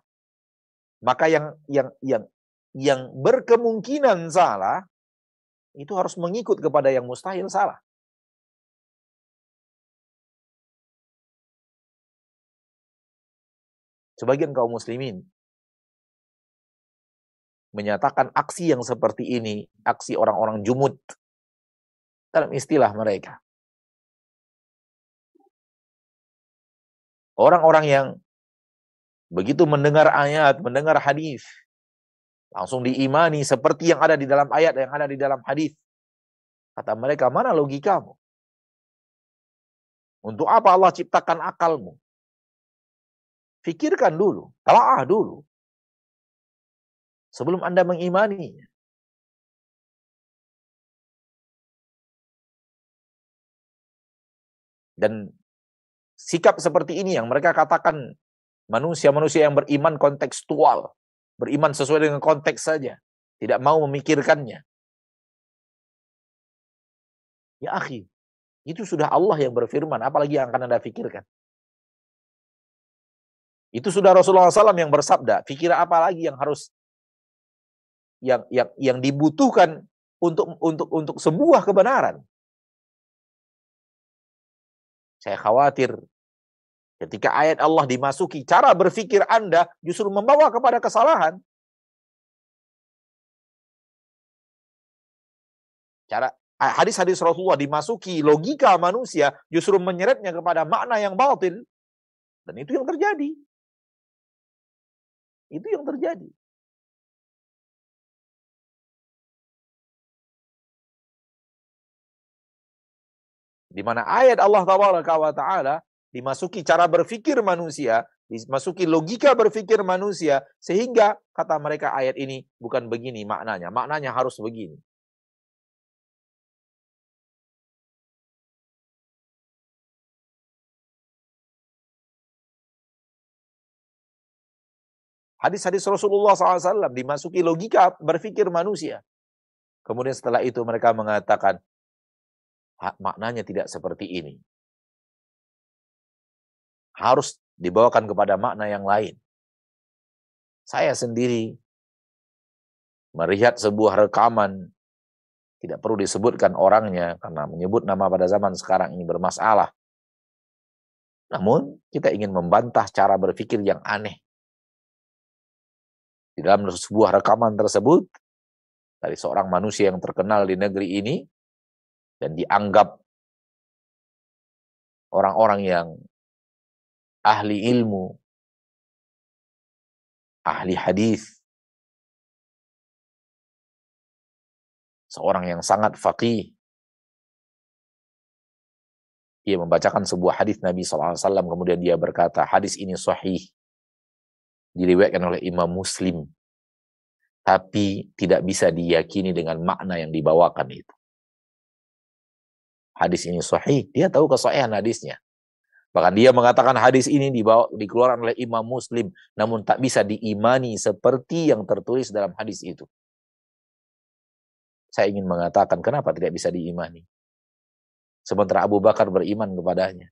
Maka yang yang yang yang berkemungkinan salah itu harus mengikut kepada yang mustahil salah. Sebagian kaum muslimin menyatakan aksi yang seperti ini, aksi orang-orang jumud dalam istilah mereka. Orang-orang yang begitu mendengar ayat, mendengar hadis, Langsung diimani seperti yang ada di dalam ayat yang ada di dalam hadis. Kata mereka, mana logikamu? Untuk apa Allah ciptakan akalmu? Fikirkan dulu, telaah dulu. Sebelum Anda mengimaninya. Dan sikap seperti ini yang mereka katakan manusia-manusia yang beriman kontekstual. Beriman sesuai dengan konteks saja. Tidak mau memikirkannya. Ya akhi, itu sudah Allah yang berfirman. Apalagi yang akan Anda pikirkan. Itu sudah Rasulullah SAW yang bersabda. Pikir apa lagi yang harus yang yang yang dibutuhkan untuk untuk untuk sebuah kebenaran. Saya khawatir Ketika ayat Allah dimasuki, cara berpikir Anda justru membawa kepada kesalahan. Cara hadis-hadis Rasulullah dimasuki logika manusia justru menyeretnya kepada makna yang batil. Dan itu yang terjadi. Itu yang terjadi. Di mana ayat Allah Taala dimasuki cara berpikir manusia, dimasuki logika berpikir manusia, sehingga kata mereka ayat ini bukan begini maknanya, maknanya harus begini. Hadis-hadis Rasulullah SAW dimasuki logika berpikir manusia. Kemudian setelah itu mereka mengatakan, maknanya tidak seperti ini harus dibawakan kepada makna yang lain. Saya sendiri melihat sebuah rekaman tidak perlu disebutkan orangnya karena menyebut nama pada zaman sekarang ini bermasalah. Namun kita ingin membantah cara berpikir yang aneh. Di dalam sebuah rekaman tersebut dari seorang manusia yang terkenal di negeri ini dan dianggap orang-orang yang ahli ilmu, ahli hadis, seorang yang sangat faqih. Ia membacakan sebuah hadis Nabi SAW, kemudian dia berkata, hadis ini sahih, diriwayatkan oleh Imam Muslim, tapi tidak bisa diyakini dengan makna yang dibawakan itu. Hadis ini sahih, dia tahu kesahihan hadisnya. Bahkan dia mengatakan hadis ini dibawa, dikeluarkan oleh Imam Muslim, namun tak bisa diimani seperti yang tertulis dalam hadis itu. Saya ingin mengatakan kenapa tidak bisa diimani. Sementara Abu Bakar beriman kepadanya.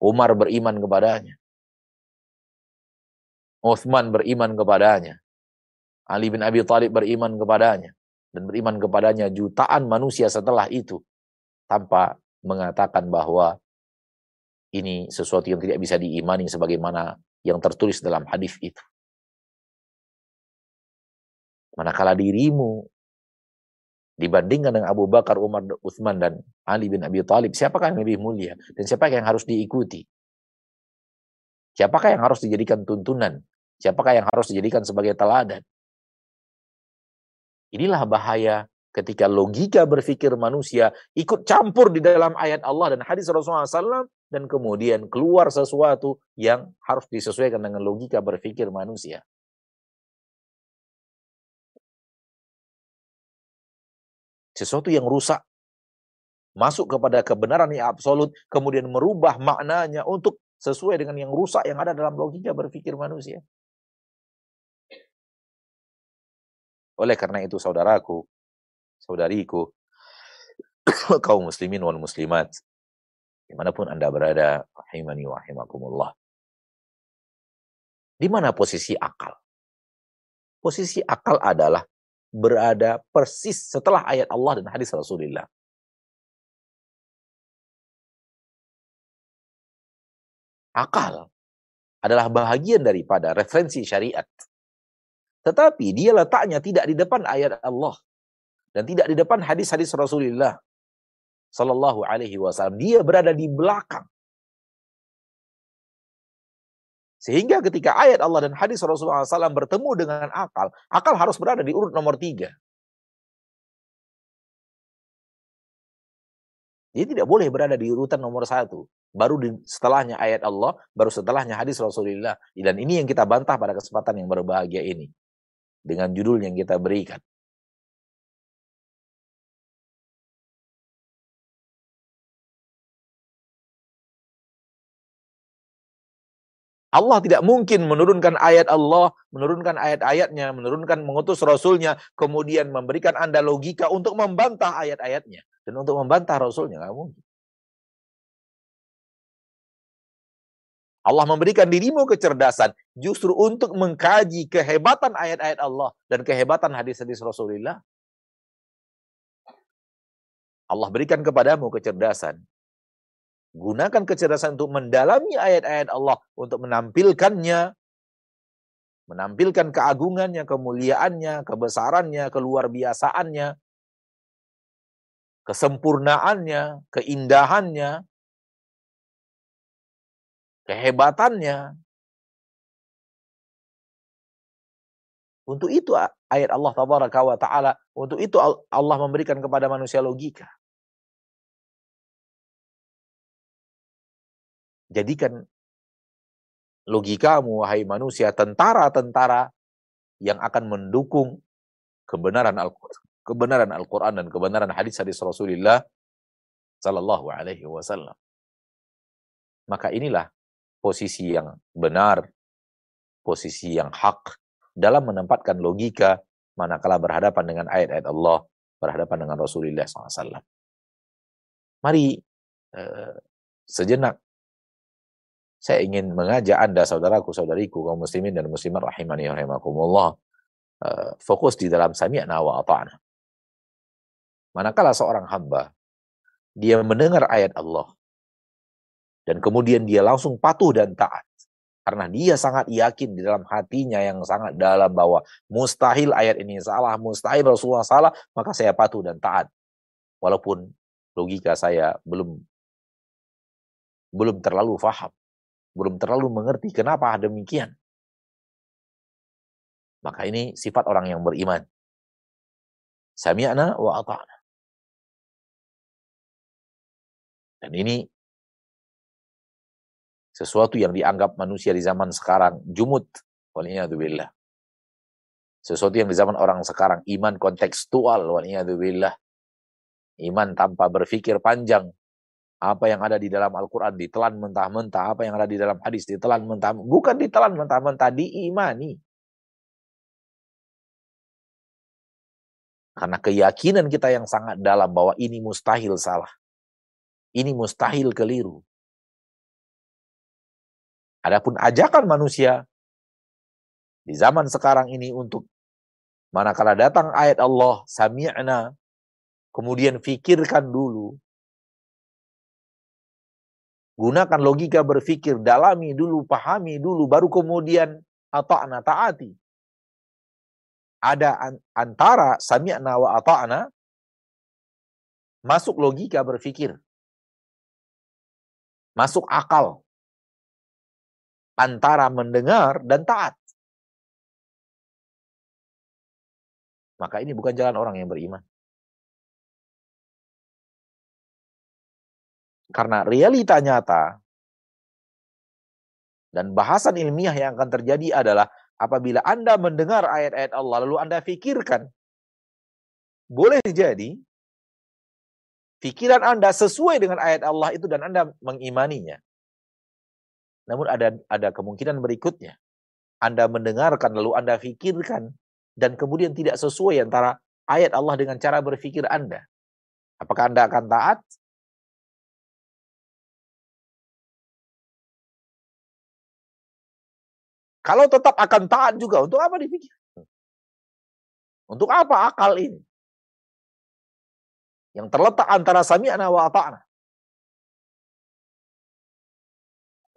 Umar beriman kepadanya. Uthman beriman kepadanya. Ali bin Abi Thalib beriman kepadanya. Dan beriman kepadanya jutaan manusia setelah itu. Tanpa mengatakan bahwa ini sesuatu yang tidak bisa diimani sebagaimana yang tertulis dalam hadis itu. Manakala dirimu dibandingkan dengan Abu Bakar, Umar, Uthman, dan Ali bin Abi Thalib, siapakah yang lebih mulia? Dan siapakah yang harus diikuti? Siapakah yang harus dijadikan tuntunan? Siapakah yang harus dijadikan sebagai teladan? Inilah bahaya ketika logika berpikir manusia ikut campur di dalam ayat Allah dan hadis Rasulullah SAW dan kemudian keluar sesuatu yang harus disesuaikan dengan logika berpikir manusia. sesuatu yang rusak masuk kepada kebenaran yang absolut kemudian merubah maknanya untuk sesuai dengan yang rusak yang ada dalam logika berpikir manusia. Oleh karena itu saudaraku, saudariku, kaum muslimin wal muslimat, di mana pun anda berada, rahimani wa rahimakumullah. Di mana posisi akal? Posisi akal adalah berada persis setelah ayat Allah dan hadis Rasulullah. Akal adalah bahagian daripada referensi syariat. Tetapi dia letaknya tidak di depan ayat Allah dan tidak di depan hadis-hadis Rasulullah sallallahu alaihi wasallam. Dia berada di belakang. Sehingga ketika ayat Allah dan hadis Rasulullah SAW bertemu dengan akal, akal harus berada di urut nomor tiga. Dia tidak boleh berada di urutan nomor satu. Baru di, setelahnya ayat Allah, baru setelahnya hadis Rasulullah. Dan ini yang kita bantah pada kesempatan yang berbahagia ini. Dengan judul yang kita berikan. Allah tidak mungkin menurunkan ayat Allah, menurunkan ayat-ayatnya, menurunkan mengutus Rasulnya, kemudian memberikan Anda logika untuk membantah ayat-ayatnya. Dan untuk membantah Rasulnya, nggak mungkin. Allah memberikan dirimu kecerdasan justru untuk mengkaji kehebatan ayat-ayat Allah dan kehebatan hadis-hadis Rasulullah. Allah berikan kepadamu kecerdasan Gunakan kecerdasan untuk mendalami ayat-ayat Allah untuk menampilkannya, menampilkan keagungannya, kemuliaannya, kebesarannya, keluar biasaannya, kesempurnaannya, keindahannya, kehebatannya. Untuk itu ayat Allah taala, untuk itu Allah memberikan kepada manusia logika. Jadikan logikamu, wahai manusia, tentara-tentara yang akan mendukung kebenaran Al-Quran kebenaran Al-Quran dan kebenaran hadis-hadis Rasulullah Sallallahu Alaihi Wasallam. Maka inilah posisi yang benar, posisi yang hak dalam menempatkan logika manakala berhadapan dengan ayat-ayat Allah, berhadapan dengan Rasulullah SAW. Mari uh, sejenak saya ingin mengajak Anda, saudaraku, saudariku, kaum muslimin dan muslimat rahimani rahimakumullah, uh, fokus di dalam sami'na wa ata'na. Manakala seorang hamba, dia mendengar ayat Allah, dan kemudian dia langsung patuh dan taat. Karena dia sangat yakin di dalam hatinya yang sangat dalam bahwa mustahil ayat ini salah, mustahil Rasulullah salah, maka saya patuh dan taat. Walaupun logika saya belum belum terlalu faham belum terlalu mengerti kenapa demikian. Maka ini sifat orang yang beriman. Sami'na wa ata'na. Dan ini sesuatu yang dianggap manusia di zaman sekarang jumut. Waliyahdubillah. Sesuatu yang di zaman orang sekarang iman kontekstual. Waliyahdubillah. Iman tanpa berpikir panjang apa yang ada di dalam Al-Quran ditelan mentah-mentah, apa yang ada di dalam hadis ditelan mentah, bukan ditelan mentah-mentah, diimani. Karena keyakinan kita yang sangat dalam bahwa ini mustahil salah. Ini mustahil keliru. Adapun ajakan manusia di zaman sekarang ini untuk manakala datang ayat Allah sami'na kemudian fikirkan dulu gunakan logika berpikir dalami dulu pahami dulu baru kemudian ata'na taati ada antara sami'na wa ata'na masuk logika berpikir masuk akal antara mendengar dan taat. Maka ini bukan jalan orang yang beriman. Karena realita nyata dan bahasan ilmiah yang akan terjadi adalah apabila Anda mendengar ayat-ayat Allah lalu Anda fikirkan boleh jadi pikiran Anda sesuai dengan ayat Allah itu dan Anda mengimaninya. Namun ada ada kemungkinan berikutnya. Anda mendengarkan lalu Anda fikirkan dan kemudian tidak sesuai antara ayat Allah dengan cara berpikir Anda. Apakah Anda akan taat? Kalau tetap akan taat juga, untuk apa dipikir? Untuk apa akal ini? Yang terletak antara sami'na wa ata'na.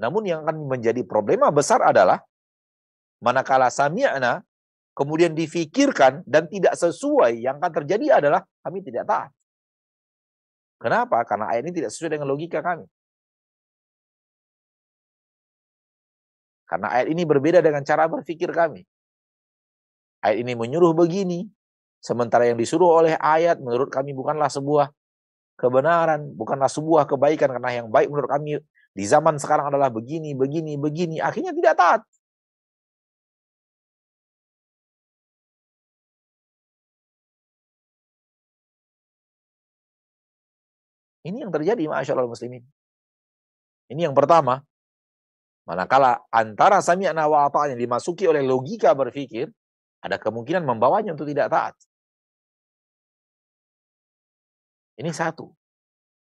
Namun yang akan menjadi problema besar adalah manakala sami'na kemudian difikirkan dan tidak sesuai yang akan terjadi adalah kami tidak taat. Kenapa? Karena ayat ini tidak sesuai dengan logika kami. Karena ayat ini berbeda dengan cara berpikir kami. Ayat ini menyuruh begini, sementara yang disuruh oleh ayat menurut kami bukanlah sebuah kebenaran, bukanlah sebuah kebaikan karena yang baik menurut kami di zaman sekarang adalah begini, begini, begini. Akhirnya tidak taat. Ini yang terjadi, Masya Allah muslimin. Ini yang pertama. Manakala antara sami'na wa yang dimasuki oleh logika berpikir, ada kemungkinan membawanya untuk tidak taat. Ini satu.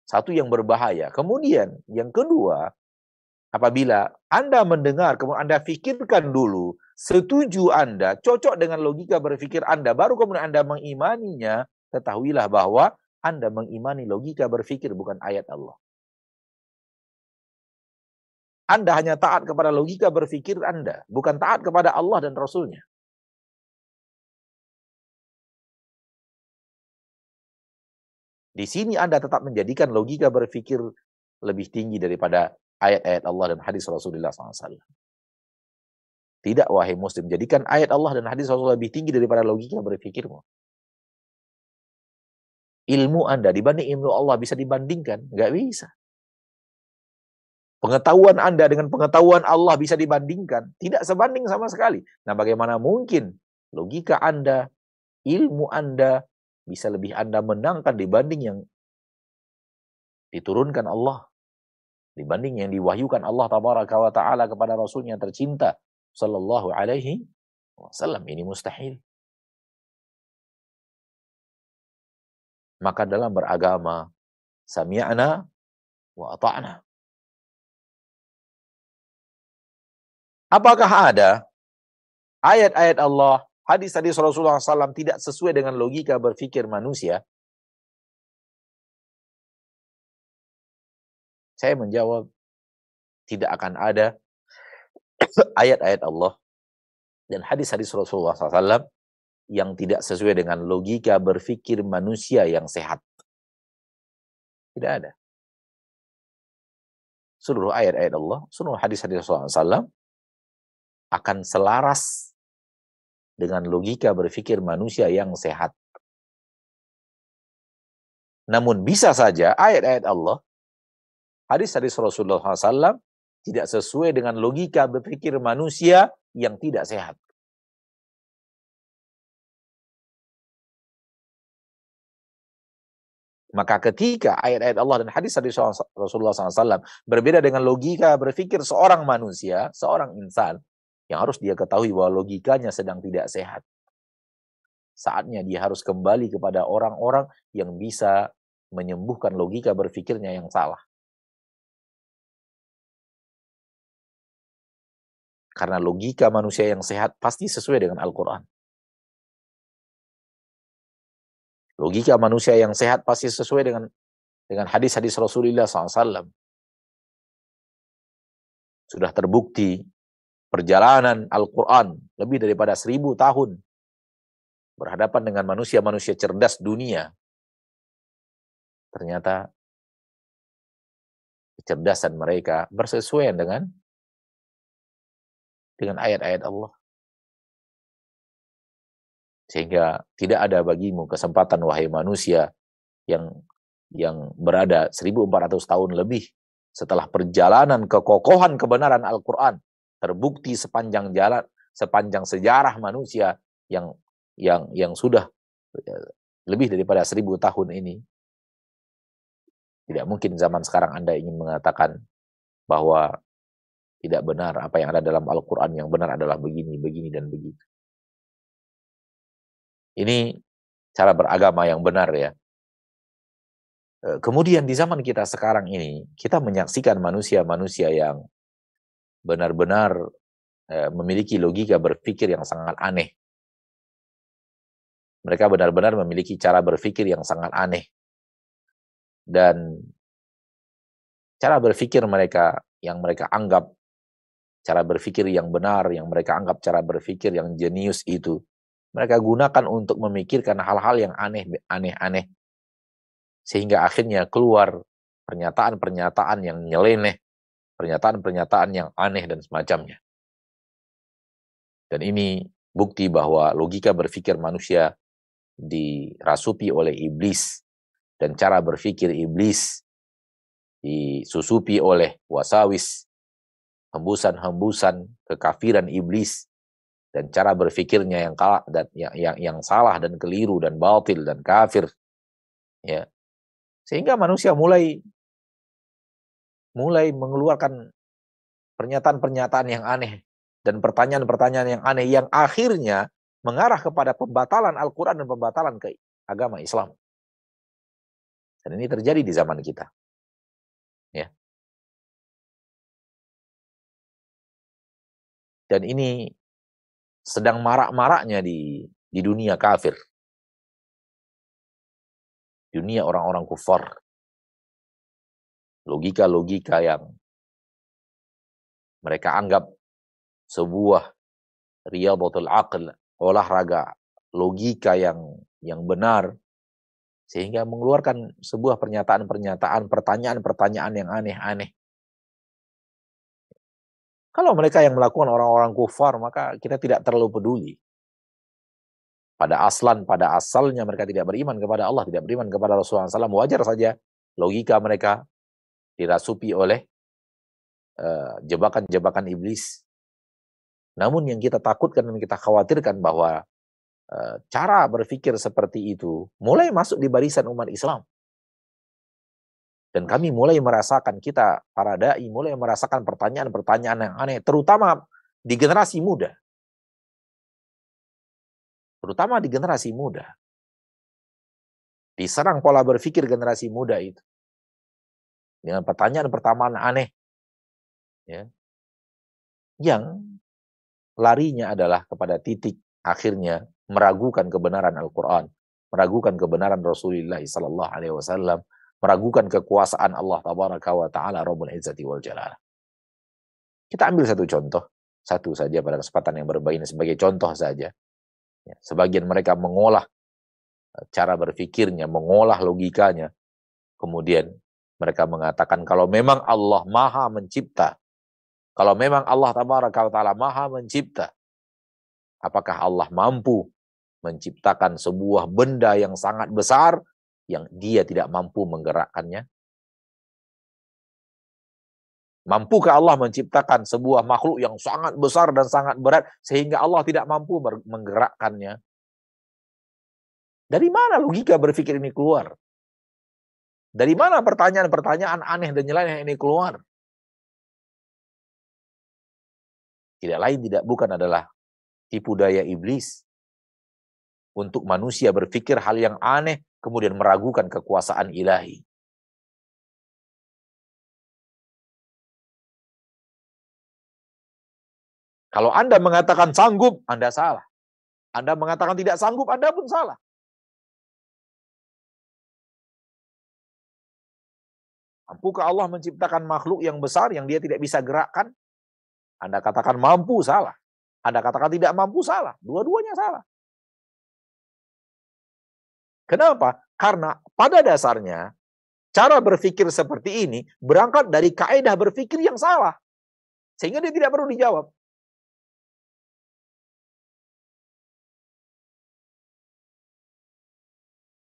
Satu yang berbahaya. Kemudian yang kedua, apabila Anda mendengar, kemudian Anda pikirkan dulu, setuju Anda, cocok dengan logika berpikir Anda, baru kemudian Anda mengimaninya, ketahuilah bahwa Anda mengimani logika berpikir bukan ayat Allah. Anda hanya taat kepada logika berpikir Anda, bukan taat kepada Allah dan Rasulnya. Di sini Anda tetap menjadikan logika berpikir lebih tinggi daripada ayat-ayat Allah dan hadis Rasulullah SAW. Tidak, wahai muslim. Jadikan ayat Allah dan hadis Rasulullah lebih tinggi daripada logika berpikirmu. Ilmu Anda dibanding ilmu Allah bisa dibandingkan? Nggak bisa. Pengetahuan Anda dengan pengetahuan Allah bisa dibandingkan? Tidak sebanding sama sekali. Nah bagaimana mungkin logika Anda, ilmu Anda, bisa lebih Anda menangkan dibanding yang diturunkan Allah. Dibanding yang diwahyukan Allah ta'ala kepada Rasulnya tercinta. Sallallahu alaihi wasallam. Ini mustahil. Maka dalam beragama, sami'na wa ata'na. Apakah ada ayat-ayat Allah hadis-hadis Rasulullah SAW tidak sesuai dengan logika berpikir manusia, saya menjawab tidak akan ada ayat-ayat Allah dan hadis-hadis Rasulullah SAW yang tidak sesuai dengan logika berpikir manusia yang sehat. Tidak ada. Seluruh ayat-ayat Allah, seluruh hadis-hadis Rasulullah SAW akan selaras dengan logika berpikir manusia yang sehat. Namun bisa saja ayat-ayat Allah, hadis-hadis Rasulullah SAW tidak sesuai dengan logika berpikir manusia yang tidak sehat. Maka ketika ayat-ayat Allah dan hadis-hadis Rasulullah SAW berbeda dengan logika berpikir seorang manusia, seorang insan, yang harus dia ketahui bahwa logikanya sedang tidak sehat. Saatnya dia harus kembali kepada orang-orang yang bisa menyembuhkan logika berpikirnya yang salah. Karena logika manusia yang sehat pasti sesuai dengan Al-Quran. Logika manusia yang sehat pasti sesuai dengan dengan hadis-hadis Rasulullah SAW. Sudah terbukti perjalanan Al-Quran lebih daripada seribu tahun berhadapan dengan manusia-manusia cerdas dunia. Ternyata kecerdasan mereka bersesuaian dengan dengan ayat-ayat Allah. Sehingga tidak ada bagimu kesempatan wahai manusia yang yang berada 1400 tahun lebih setelah perjalanan kekokohan kebenaran Al-Qur'an terbukti sepanjang jalan sepanjang sejarah manusia yang yang yang sudah eh, lebih daripada seribu tahun ini tidak mungkin zaman sekarang Anda ingin mengatakan bahwa tidak benar apa yang ada dalam Al-Quran yang benar adalah begini, begini, dan begitu. Ini cara beragama yang benar ya. Kemudian di zaman kita sekarang ini, kita menyaksikan manusia-manusia yang benar-benar eh, memiliki logika berpikir yang sangat aneh. Mereka benar-benar memiliki cara berpikir yang sangat aneh. Dan cara berpikir mereka yang mereka anggap cara berpikir yang benar, yang mereka anggap cara berpikir yang jenius itu, mereka gunakan untuk memikirkan hal-hal yang aneh-aneh. Sehingga akhirnya keluar pernyataan-pernyataan yang nyeleneh, pernyataan-pernyataan yang aneh dan semacamnya. Dan ini bukti bahwa logika berpikir manusia dirasupi oleh iblis dan cara berpikir iblis disusupi oleh wasawis hembusan-hembusan kekafiran iblis dan cara berfikirnya yang kalah dan yang, yang yang salah dan keliru dan batil dan kafir ya sehingga manusia mulai mulai mengeluarkan pernyataan-pernyataan yang aneh dan pertanyaan-pertanyaan yang aneh yang akhirnya mengarah kepada pembatalan Al-Quran dan pembatalan ke agama Islam. Dan ini terjadi di zaman kita. Ya. Dan ini sedang marak-maraknya di di dunia kafir. Dunia orang-orang kufar. Logika-logika yang mereka anggap sebuah riyadatul aql, olahraga logika yang yang benar sehingga mengeluarkan sebuah pernyataan-pernyataan, pertanyaan-pertanyaan yang aneh-aneh kalau mereka yang melakukan orang-orang kufar, maka kita tidak terlalu peduli. Pada aslan, pada asalnya mereka tidak beriman kepada Allah, tidak beriman kepada Rasulullah SAW. Wajar saja logika mereka dirasupi oleh eh, jebakan-jebakan uh, iblis. Namun yang kita takutkan dan kita khawatirkan bahwa uh, cara berpikir seperti itu mulai masuk di barisan umat Islam. Dan kami mulai merasakan, kita para da'i mulai merasakan pertanyaan-pertanyaan yang aneh, terutama di generasi muda. Terutama di generasi muda. Diserang pola berpikir generasi muda itu. Dengan pertanyaan-pertanyaan aneh. Ya. Yang larinya adalah kepada titik akhirnya meragukan kebenaran Al-Quran, meragukan kebenaran Rasulullah Sallallahu Alaihi Wasallam, meragukan kekuasaan Allah tabaraka wa taala Rabbul Izzati wal Jalal. Kita ambil satu contoh, satu saja pada kesempatan yang berbeda ini sebagai contoh saja. Ya, sebagian mereka mengolah eh, cara berpikirnya, mengolah logikanya. Kemudian mereka mengatakan kalau memang Allah Maha mencipta, kalau memang Allah taala Maha mencipta, apakah Allah mampu menciptakan sebuah benda yang sangat besar yang dia tidak mampu menggerakkannya? Mampukah Allah menciptakan sebuah makhluk yang sangat besar dan sangat berat sehingga Allah tidak mampu menggerakkannya? Dari mana logika berpikir ini keluar? Dari mana pertanyaan-pertanyaan aneh dan nyeleneh ini keluar? Tidak lain tidak bukan adalah tipu daya iblis untuk manusia berpikir hal yang aneh kemudian meragukan kekuasaan ilahi. Kalau Anda mengatakan sanggup, Anda salah. Anda mengatakan tidak sanggup, Anda pun salah. Mampukah Allah menciptakan makhluk yang besar yang dia tidak bisa gerakkan? Anda katakan mampu, salah. Anda katakan tidak mampu, salah. Dua-duanya salah. Kenapa? Karena pada dasarnya cara berpikir seperti ini berangkat dari kaedah berpikir yang salah. Sehingga dia tidak perlu dijawab.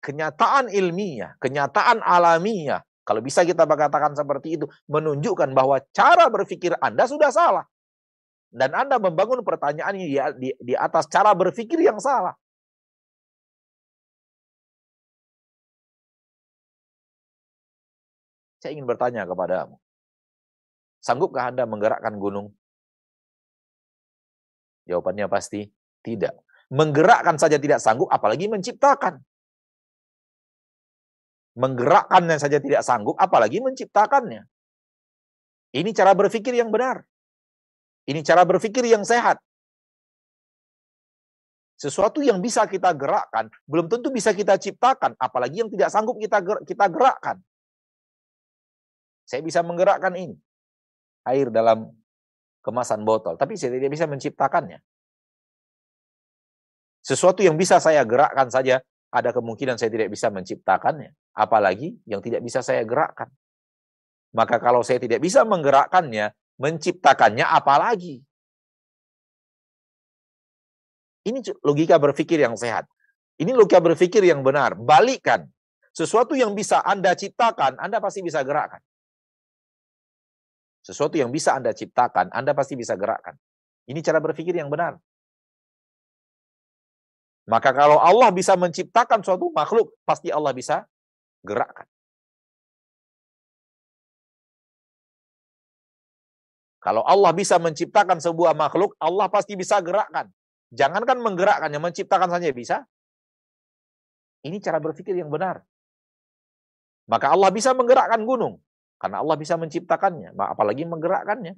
Kenyataan ilmiah, kenyataan alamiah, kalau bisa kita katakan seperti itu, menunjukkan bahwa cara berpikir Anda sudah salah. Dan Anda membangun pertanyaan di, di atas cara berpikir yang salah. Saya ingin bertanya kepadamu. Sanggupkah Anda menggerakkan gunung? Jawabannya pasti tidak. Menggerakkan saja tidak sanggup, apalagi menciptakan. Menggerakkannya saja tidak sanggup, apalagi menciptakannya. Ini cara berpikir yang benar. Ini cara berpikir yang sehat. Sesuatu yang bisa kita gerakkan, belum tentu bisa kita ciptakan, apalagi yang tidak sanggup kita kita gerakkan. Saya bisa menggerakkan ini. Air dalam kemasan botol. Tapi saya tidak bisa menciptakannya. Sesuatu yang bisa saya gerakkan saja, ada kemungkinan saya tidak bisa menciptakannya. Apalagi yang tidak bisa saya gerakkan. Maka kalau saya tidak bisa menggerakkannya, menciptakannya apalagi. Ini logika berpikir yang sehat. Ini logika berpikir yang benar. Balikkan. Sesuatu yang bisa Anda ciptakan, Anda pasti bisa gerakkan. Sesuatu yang bisa Anda ciptakan, Anda pasti bisa gerakkan. Ini cara berpikir yang benar. Maka kalau Allah bisa menciptakan suatu makhluk, pasti Allah bisa gerakkan. Kalau Allah bisa menciptakan sebuah makhluk, Allah pasti bisa gerakkan. Jangankan menggerakkannya, menciptakan saja bisa. Ini cara berpikir yang benar. Maka Allah bisa menggerakkan gunung. Karena Allah bisa menciptakannya, apalagi menggerakkannya.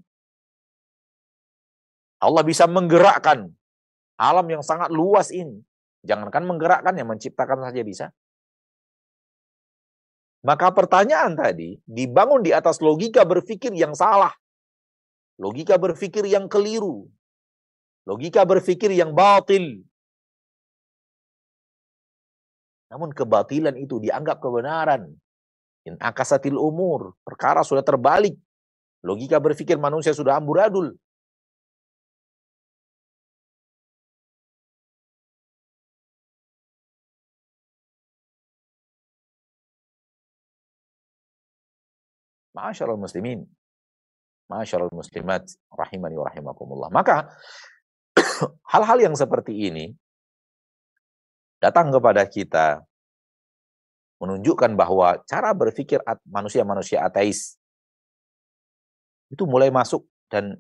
Allah bisa menggerakkan alam yang sangat luas ini. Jangankan menggerakkannya, menciptakan saja bisa. Maka pertanyaan tadi dibangun di atas logika berpikir yang salah. Logika berpikir yang keliru. Logika berpikir yang batil. Namun kebatilan itu dianggap kebenaran. In akasatil umur. Perkara sudah terbalik. Logika berpikir manusia sudah amburadul. Ma'asyarul muslimin. Ma'asyarul muslimat. Rahimani wa rahimakumullah. Maka hal-hal yang seperti ini datang kepada kita menunjukkan bahwa cara berpikir manusia-manusia ateis itu mulai masuk dan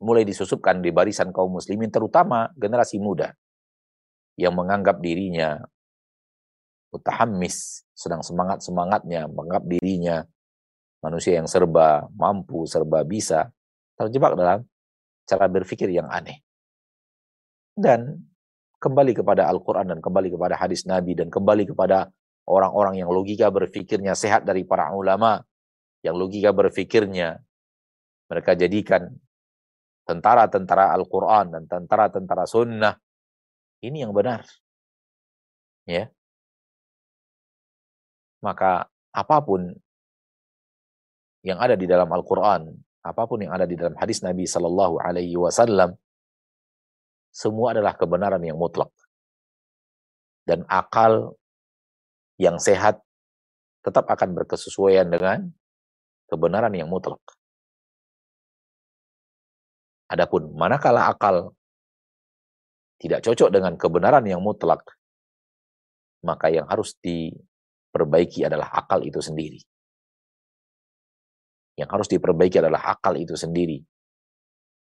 mulai disusupkan di barisan kaum muslimin terutama generasi muda yang menganggap dirinya mutahammis sedang semangat-semangatnya menganggap dirinya manusia yang serba mampu, serba bisa terjebak dalam cara berpikir yang aneh. Dan kembali kepada Al-Quran dan kembali kepada hadis Nabi dan kembali kepada orang-orang yang logika berpikirnya sehat dari para ulama, yang logika berpikirnya mereka jadikan tentara-tentara Al-Quran dan tentara-tentara sunnah. Ini yang benar. Ya. Maka apa pun yang ada di dalam Al-Quran, apa pun yang ada di dalam hadis Nabi Sallallahu Alaihi Wasallam, semua adalah kebenaran yang mutlak. Dan akal yang sehat tetap akan berkesesuaian dengan kebenaran yang mutlak. Adapun manakala akal tidak cocok dengan kebenaran yang mutlak, maka yang harus diperbaiki adalah akal itu sendiri. Yang harus diperbaiki adalah akal itu sendiri.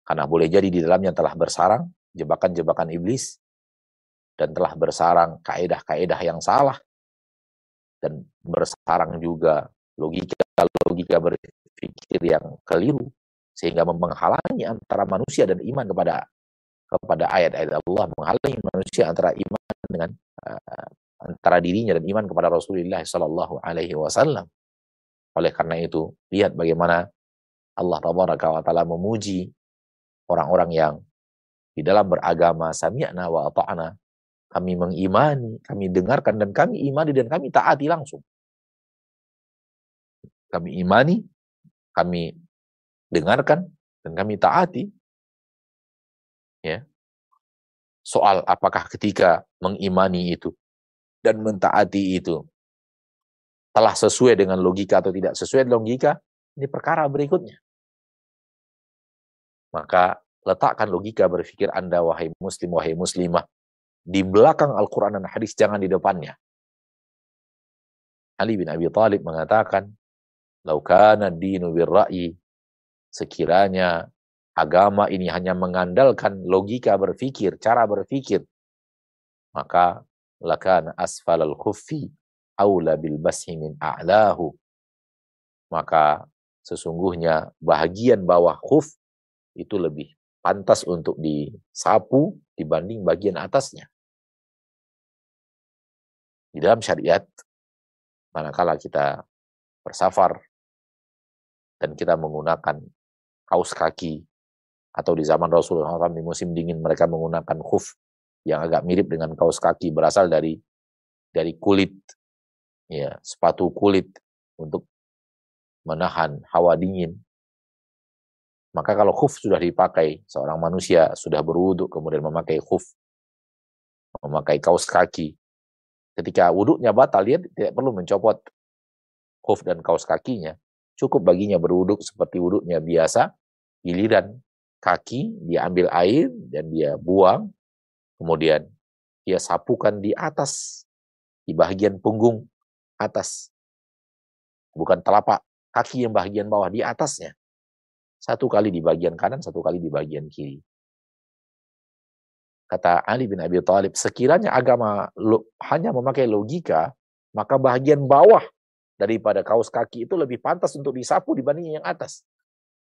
Karena boleh jadi di dalamnya telah bersarang jebakan-jebakan iblis dan telah bersarang kaedah-kaedah yang salah dan bersarang juga logika-logika berpikir yang keliru sehingga menghalangi antara manusia dan iman kepada kepada ayat-ayat Allah menghalangi manusia antara iman dengan uh, antara dirinya dan iman kepada Rasulullah Sallallahu Alaihi Wasallam. Oleh karena itu, lihat bagaimana Allah Taala memuji orang-orang yang di dalam beragama sami'na wa ata'na kami mengimani, kami dengarkan dan kami imani dan kami taati langsung. Kami imani, kami dengarkan dan kami taati. Ya. Soal apakah ketika mengimani itu dan mentaati itu telah sesuai dengan logika atau tidak sesuai dengan logika, ini perkara berikutnya. Maka letakkan logika berpikir Anda, wahai muslim, wahai muslimah, di belakang Al-Quran dan hadis, jangan di depannya. Ali bin Abi Thalib mengatakan, Laukana dinu birra'i, sekiranya agama ini hanya mengandalkan logika berpikir, cara berpikir, maka lakan asfal al-khuffi aula bil bashi min a'lahu. Maka sesungguhnya bahagian bawah khuf itu lebih pantas untuk disapu dibanding bagian atasnya. Di dalam syariat, manakala kita bersafar dan kita menggunakan kaos kaki atau di zaman Rasulullah SAW di musim dingin mereka menggunakan khuf yang agak mirip dengan kaos kaki berasal dari dari kulit ya sepatu kulit untuk menahan hawa dingin maka kalau khuf sudah dipakai, seorang manusia sudah berwuduk kemudian memakai khuf, memakai kaos kaki. Ketika wuduknya batal, dia tidak perlu mencopot khuf dan kaos kakinya. Cukup baginya berwuduk seperti wuduknya biasa, giliran kaki dia ambil air dan dia buang, kemudian dia sapukan di atas, di bagian punggung atas. Bukan telapak kaki yang bagian bawah, di atasnya. Satu kali di bagian kanan, satu kali di bagian kiri. Kata Ali bin Abi Thalib, sekiranya agama hanya memakai logika, maka bagian bawah daripada kaos kaki itu lebih pantas untuk disapu dibanding yang atas.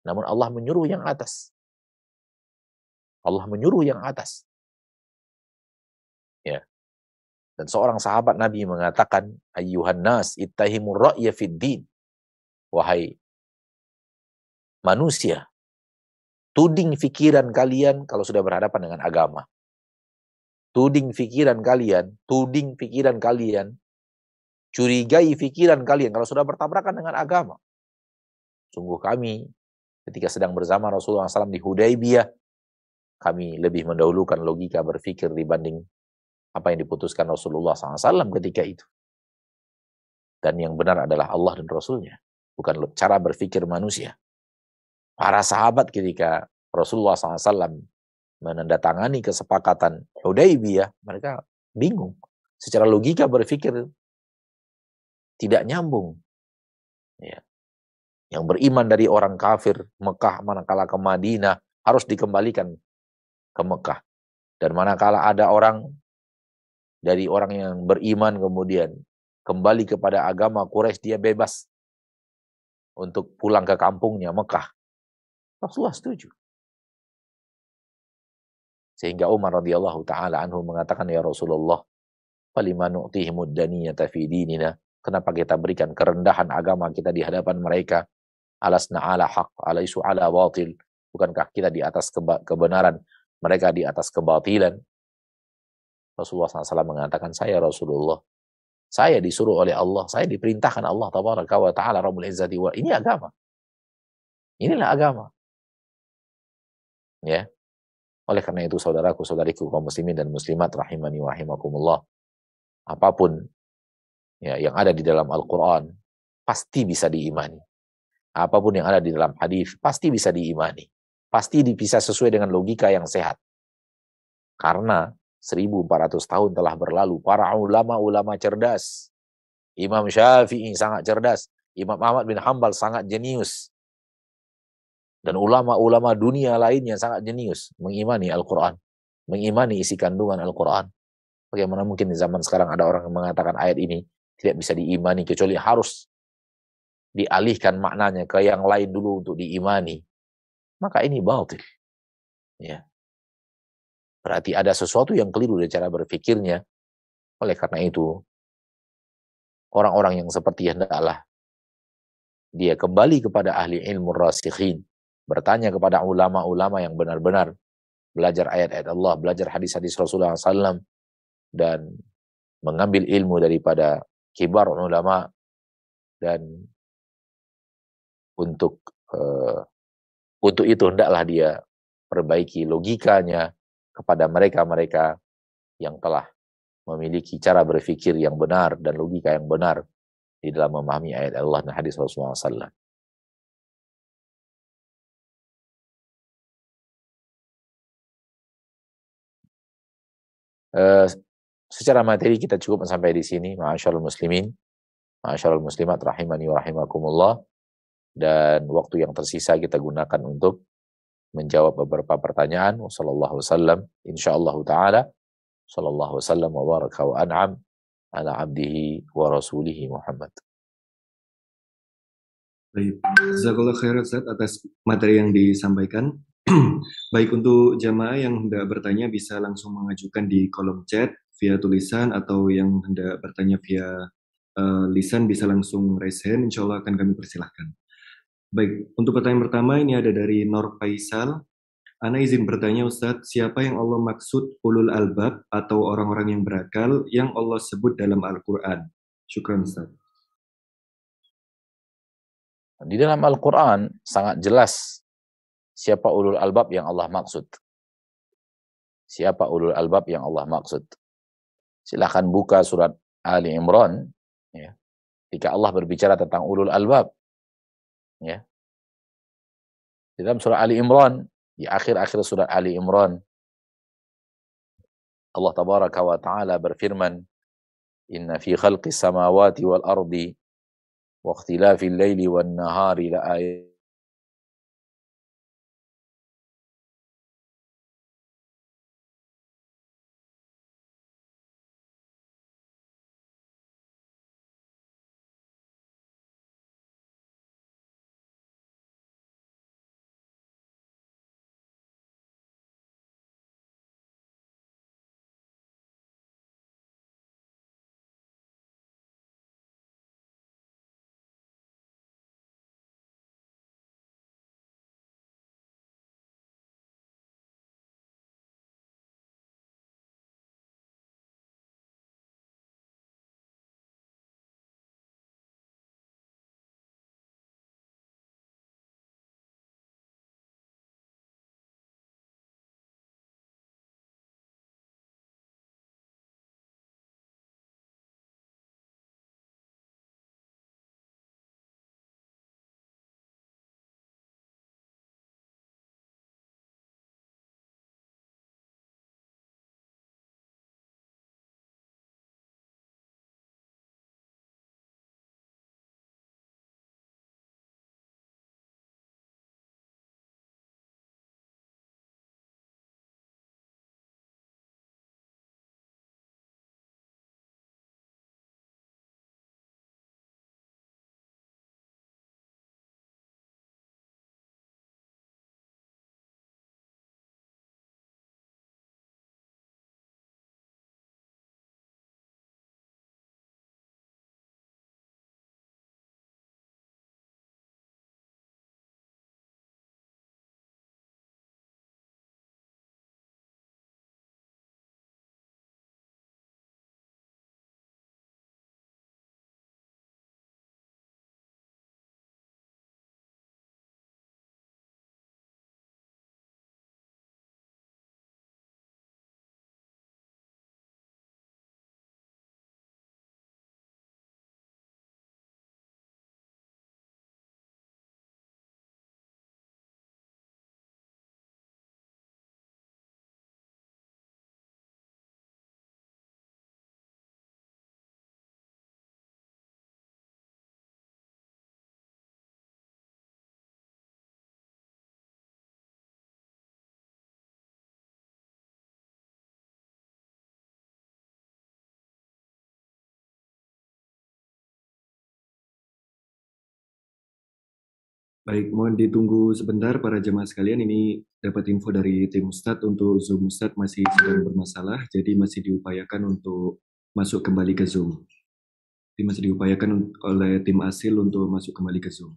Namun Allah menyuruh yang atas. Allah menyuruh yang atas. Dan seorang sahabat Nabi mengatakan, Ayyuhan nas ittahimur ra'ya fid din. Wahai manusia. Tuding pikiran kalian kalau sudah berhadapan dengan agama. Tuding pikiran kalian, tuding pikiran kalian, curigai pikiran kalian kalau sudah bertabrakan dengan agama. Sungguh kami ketika sedang bersama Rasulullah SAW di Hudaybiyah, kami lebih mendahulukan logika berpikir dibanding apa yang diputuskan Rasulullah SAW ketika itu. Dan yang benar adalah Allah dan Rasulnya, bukan cara berpikir manusia. Para sahabat ketika Rasulullah SAW menandatangani kesepakatan Hudaybiyah, mereka bingung. Secara logika berpikir tidak nyambung. Ya. Yang beriman dari orang kafir Mekah manakala ke Madinah harus dikembalikan ke Mekah. Dan manakala ada orang dari orang yang beriman kemudian kembali kepada agama Quraisy dia bebas untuk pulang ke kampungnya Mekah. Rasulullah setuju. Sehingga Umar radhiyallahu taala anhu mengatakan ya Rasulullah, "Falima nu'tihimud daniyata fi dinina?" Kenapa kita berikan kerendahan agama kita di hadapan mereka? Alasna ala haq, alaisu ala batil. Bukankah kita di atas kebenaran, mereka di atas kebatilan? Rasulullah SAW mengatakan, saya Rasulullah. Saya disuruh oleh Allah, saya diperintahkan Allah tabaraka wa ta'ala Rabbul Izzati wa ini agama. Inilah agama. Ya. Oleh karena itu saudaraku, saudariku kaum muslimin dan muslimat rahimani wa rahimakumullah. Apa pun ya yang ada di dalam Al-Qur'an pasti bisa diimani. Apa pun yang ada di dalam hadis pasti bisa diimani. Pasti bisa sesuai dengan logika yang sehat. Karena 1400 tahun telah berlalu, para ulama-ulama cerdas. Imam Syafi'i sangat cerdas, Imam Ahmad bin Hambal sangat jenius, dan ulama-ulama dunia lainnya sangat jenius mengimani Al-Quran, mengimani isi kandungan Al-Quran. Bagaimana mungkin di zaman sekarang ada orang yang mengatakan ayat ini tidak bisa diimani kecuali harus dialihkan maknanya ke yang lain dulu untuk diimani. maka ini batil. Ya. Berarti ada sesuatu yang keliru dari cara berpikirnya. Oleh karena itu, orang-orang yang seperti hendaklah dia kembali kepada ahli ilmu rasikhin, bertanya kepada ulama-ulama yang benar-benar belajar ayat-ayat Allah, belajar hadis-hadis Rasulullah SAW, dan mengambil ilmu daripada kibar ulama dan untuk uh, untuk itu hendaklah dia perbaiki logikanya kepada mereka-mereka yang telah memiliki cara berpikir yang benar dan logika yang benar di dalam memahami ayat Allah dan hadis Rasulullah SAW. Uh, secara materi kita cukup sampai di sini. Ma'asyarul muslimin, ma'asyarul muslimat rahimani wa rahimakumullah. Dan waktu yang tersisa kita gunakan untuk menjawab beberapa pertanyaan. Wassallallahu wasallam. Insyaallah ta'ala. Sallallahu wasallam wa baraka wa an'am ala abdihi wa rasulihi Muhammad. Baik, Jazakallah khair Ustaz atas materi yang disampaikan. Baik untuk jamaah yang hendak bertanya bisa langsung mengajukan di kolom chat via tulisan atau yang hendak bertanya via uh, lisan bisa langsung raise hand, insya Allah akan kami persilahkan. Baik, untuk pertanyaan pertama ini ada dari Nur Faisal. Ana izin bertanya Ustadz, siapa yang Allah maksud ulul albab atau orang-orang yang berakal yang Allah sebut dalam Al-Quran? Syukran Ustadz. Di dalam Al-Quran sangat jelas siapa ulul albab yang Allah maksud. Siapa ulul albab yang Allah maksud. Silahkan buka surat Ali Imran. Ya. Jika Allah berbicara tentang ulul albab. Ya. Di dalam surah Ali Imran di akhir-akhir surat Ali Imran Allah tabaraka wa taala berfirman Inna fi khalqis samawati wal ardi wa ikhtilafil laili wan nahari la ayat Baik, mohon ditunggu sebentar para jemaah sekalian. Ini dapat info dari tim Ustadz untuk Zoom Ustadz masih sedang bermasalah, jadi masih diupayakan untuk masuk kembali ke Zoom. Jadi masih diupayakan oleh tim Asil untuk masuk kembali ke Zoom.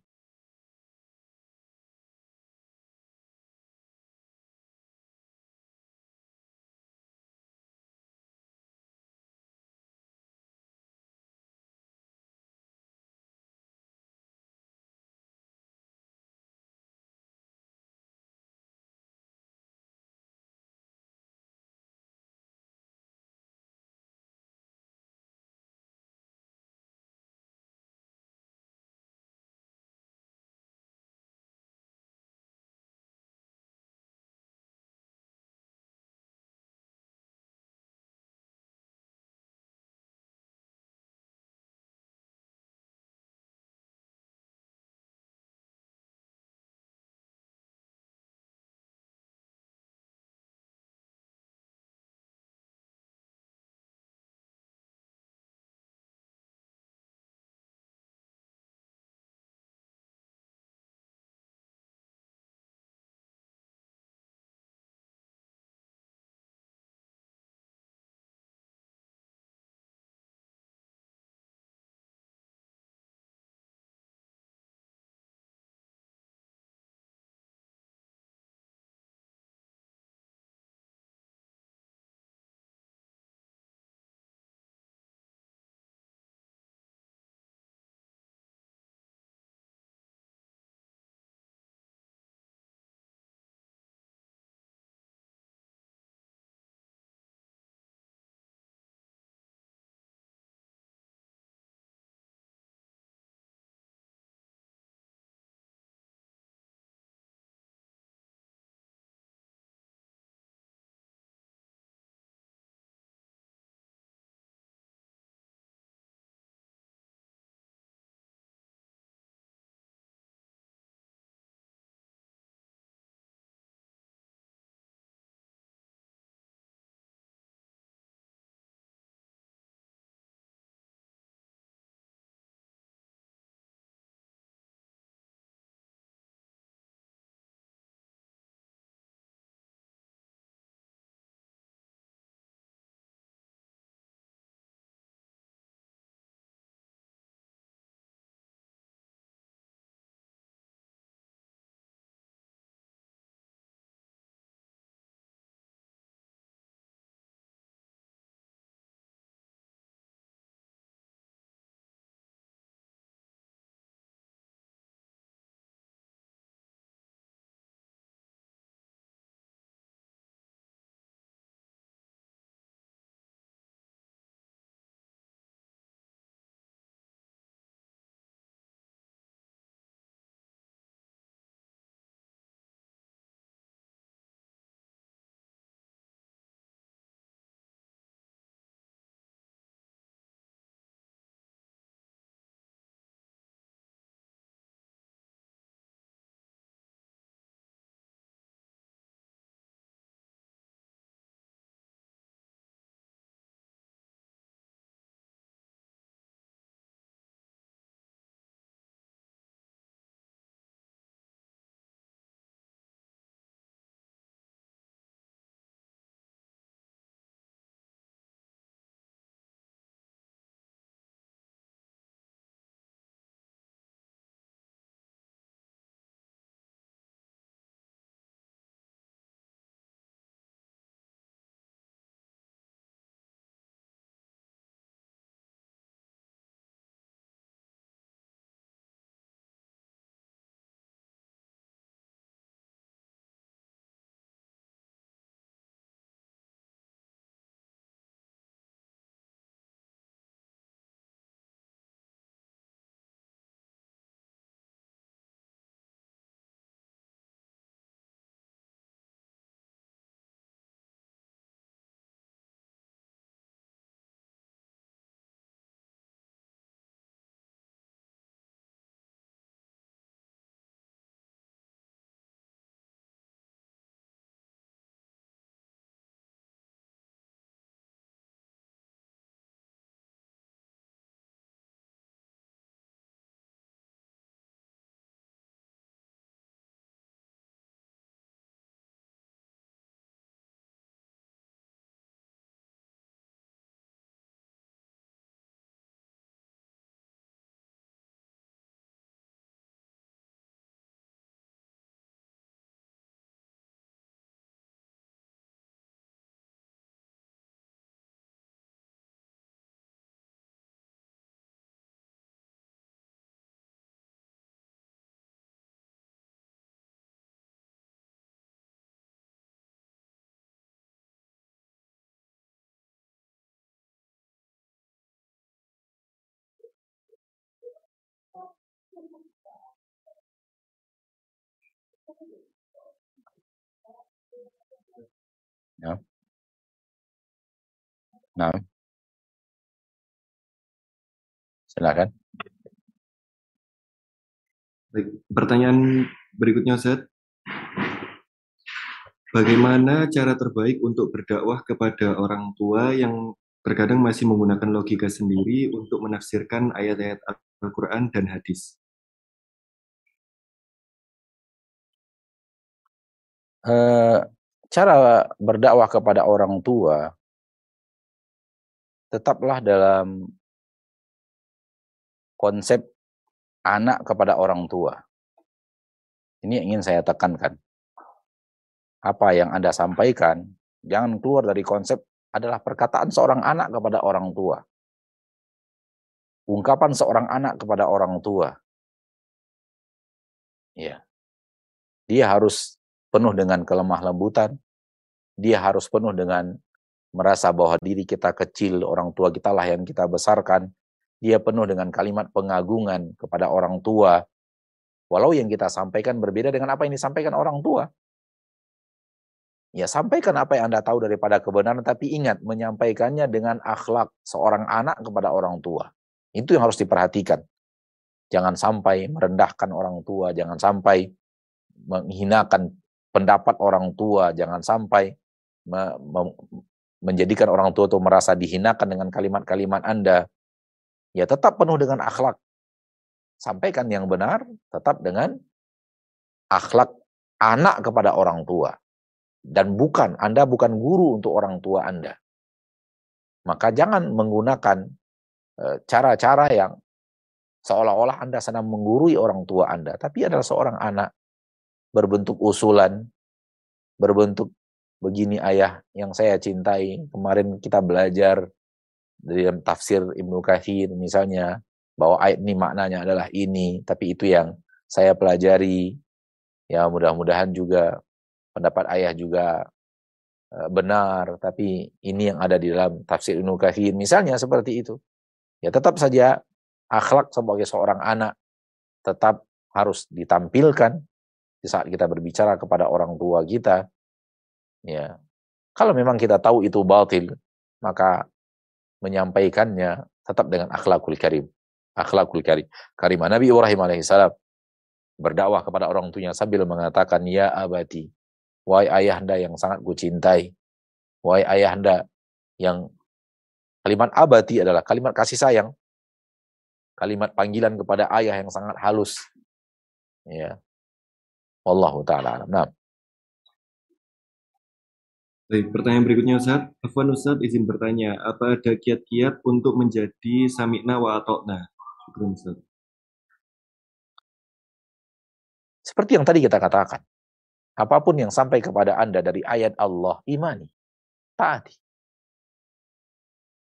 Ya. Nah. Silakan. Baik, pertanyaan berikutnya Ustaz. Bagaimana cara terbaik untuk berdakwah kepada orang tua yang terkadang masih menggunakan logika sendiri untuk menafsirkan ayat-ayat Al-Quran dan hadis? Uh, cara berdakwah kepada orang tua tetaplah dalam konsep anak kepada orang tua. Ini ingin saya tekankan. Apa yang Anda sampaikan, jangan keluar dari konsep adalah perkataan seorang anak kepada orang tua. Ungkapan seorang anak kepada orang tua. Ya. Dia harus penuh dengan kelemah lembutan. Dia harus penuh dengan merasa bahwa diri kita kecil, orang tua kita lah yang kita besarkan dia penuh dengan kalimat pengagungan kepada orang tua. Walau yang kita sampaikan berbeda dengan apa yang disampaikan orang tua. Ya sampaikan apa yang Anda tahu daripada kebenaran, tapi ingat menyampaikannya dengan akhlak seorang anak kepada orang tua. Itu yang harus diperhatikan. Jangan sampai merendahkan orang tua, jangan sampai menghinakan pendapat orang tua, jangan sampai me me menjadikan orang tua itu merasa dihinakan dengan kalimat-kalimat Anda ya tetap penuh dengan akhlak. Sampaikan yang benar tetap dengan akhlak anak kepada orang tua. Dan bukan, Anda bukan guru untuk orang tua Anda. Maka jangan menggunakan e, cara-cara yang seolah-olah Anda sedang menggurui orang tua Anda, tapi adalah seorang anak berbentuk usulan, berbentuk begini ayah yang saya cintai. Kemarin kita belajar dalam tafsir Ibnu Kathir misalnya bahwa ayat ini maknanya adalah ini, tapi itu yang saya pelajari. Ya mudah-mudahan juga pendapat ayah juga uh, benar, tapi ini yang ada di dalam tafsir Ibnu Kathir. Misalnya seperti itu. Ya tetap saja akhlak sebagai seorang anak tetap harus ditampilkan di saat kita berbicara kepada orang tua kita. Ya. Kalau memang kita tahu itu batil, maka menyampaikannya tetap dengan akhlakul karim. Akhlakul karim. Karimah Nabi Ibrahim alaihissalam berdakwah kepada orang tuanya sambil mengatakan, Ya abadi, wahai ayahanda yang sangat kucintai, wahai ayahanda yang kalimat abadi adalah kalimat kasih sayang, kalimat panggilan kepada ayah yang sangat halus. Ya. Wallahu taala alam. Nah. Baik, pertanyaan berikutnya Ustaz. Afwan Ustaz izin bertanya, apa ada kiat-kiat untuk menjadi sami'na wa atokna? Ustaz. Seperti yang tadi kita katakan, apa pun yang sampai kepada Anda dari ayat Allah, imani, taati.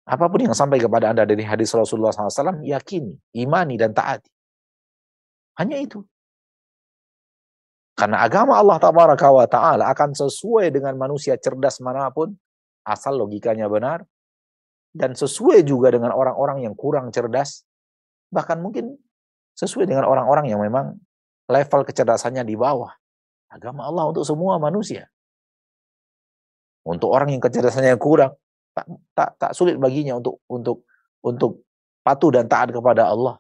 Apa pun yang sampai kepada Anda dari hadis Rasulullah SAW, yakini, imani, dan taati. Hanya itu. Karena agama Allah wa ta'ala akan sesuai dengan manusia cerdas mana pun, asal logikanya benar, dan sesuai juga dengan orang-orang yang kurang cerdas, bahkan mungkin sesuai dengan orang-orang yang memang level kecerdasannya di bawah. Agama Allah untuk semua manusia. Untuk orang yang kecerdasannya kurang, tak, tak, tak sulit baginya untuk untuk untuk patuh dan taat kepada Allah.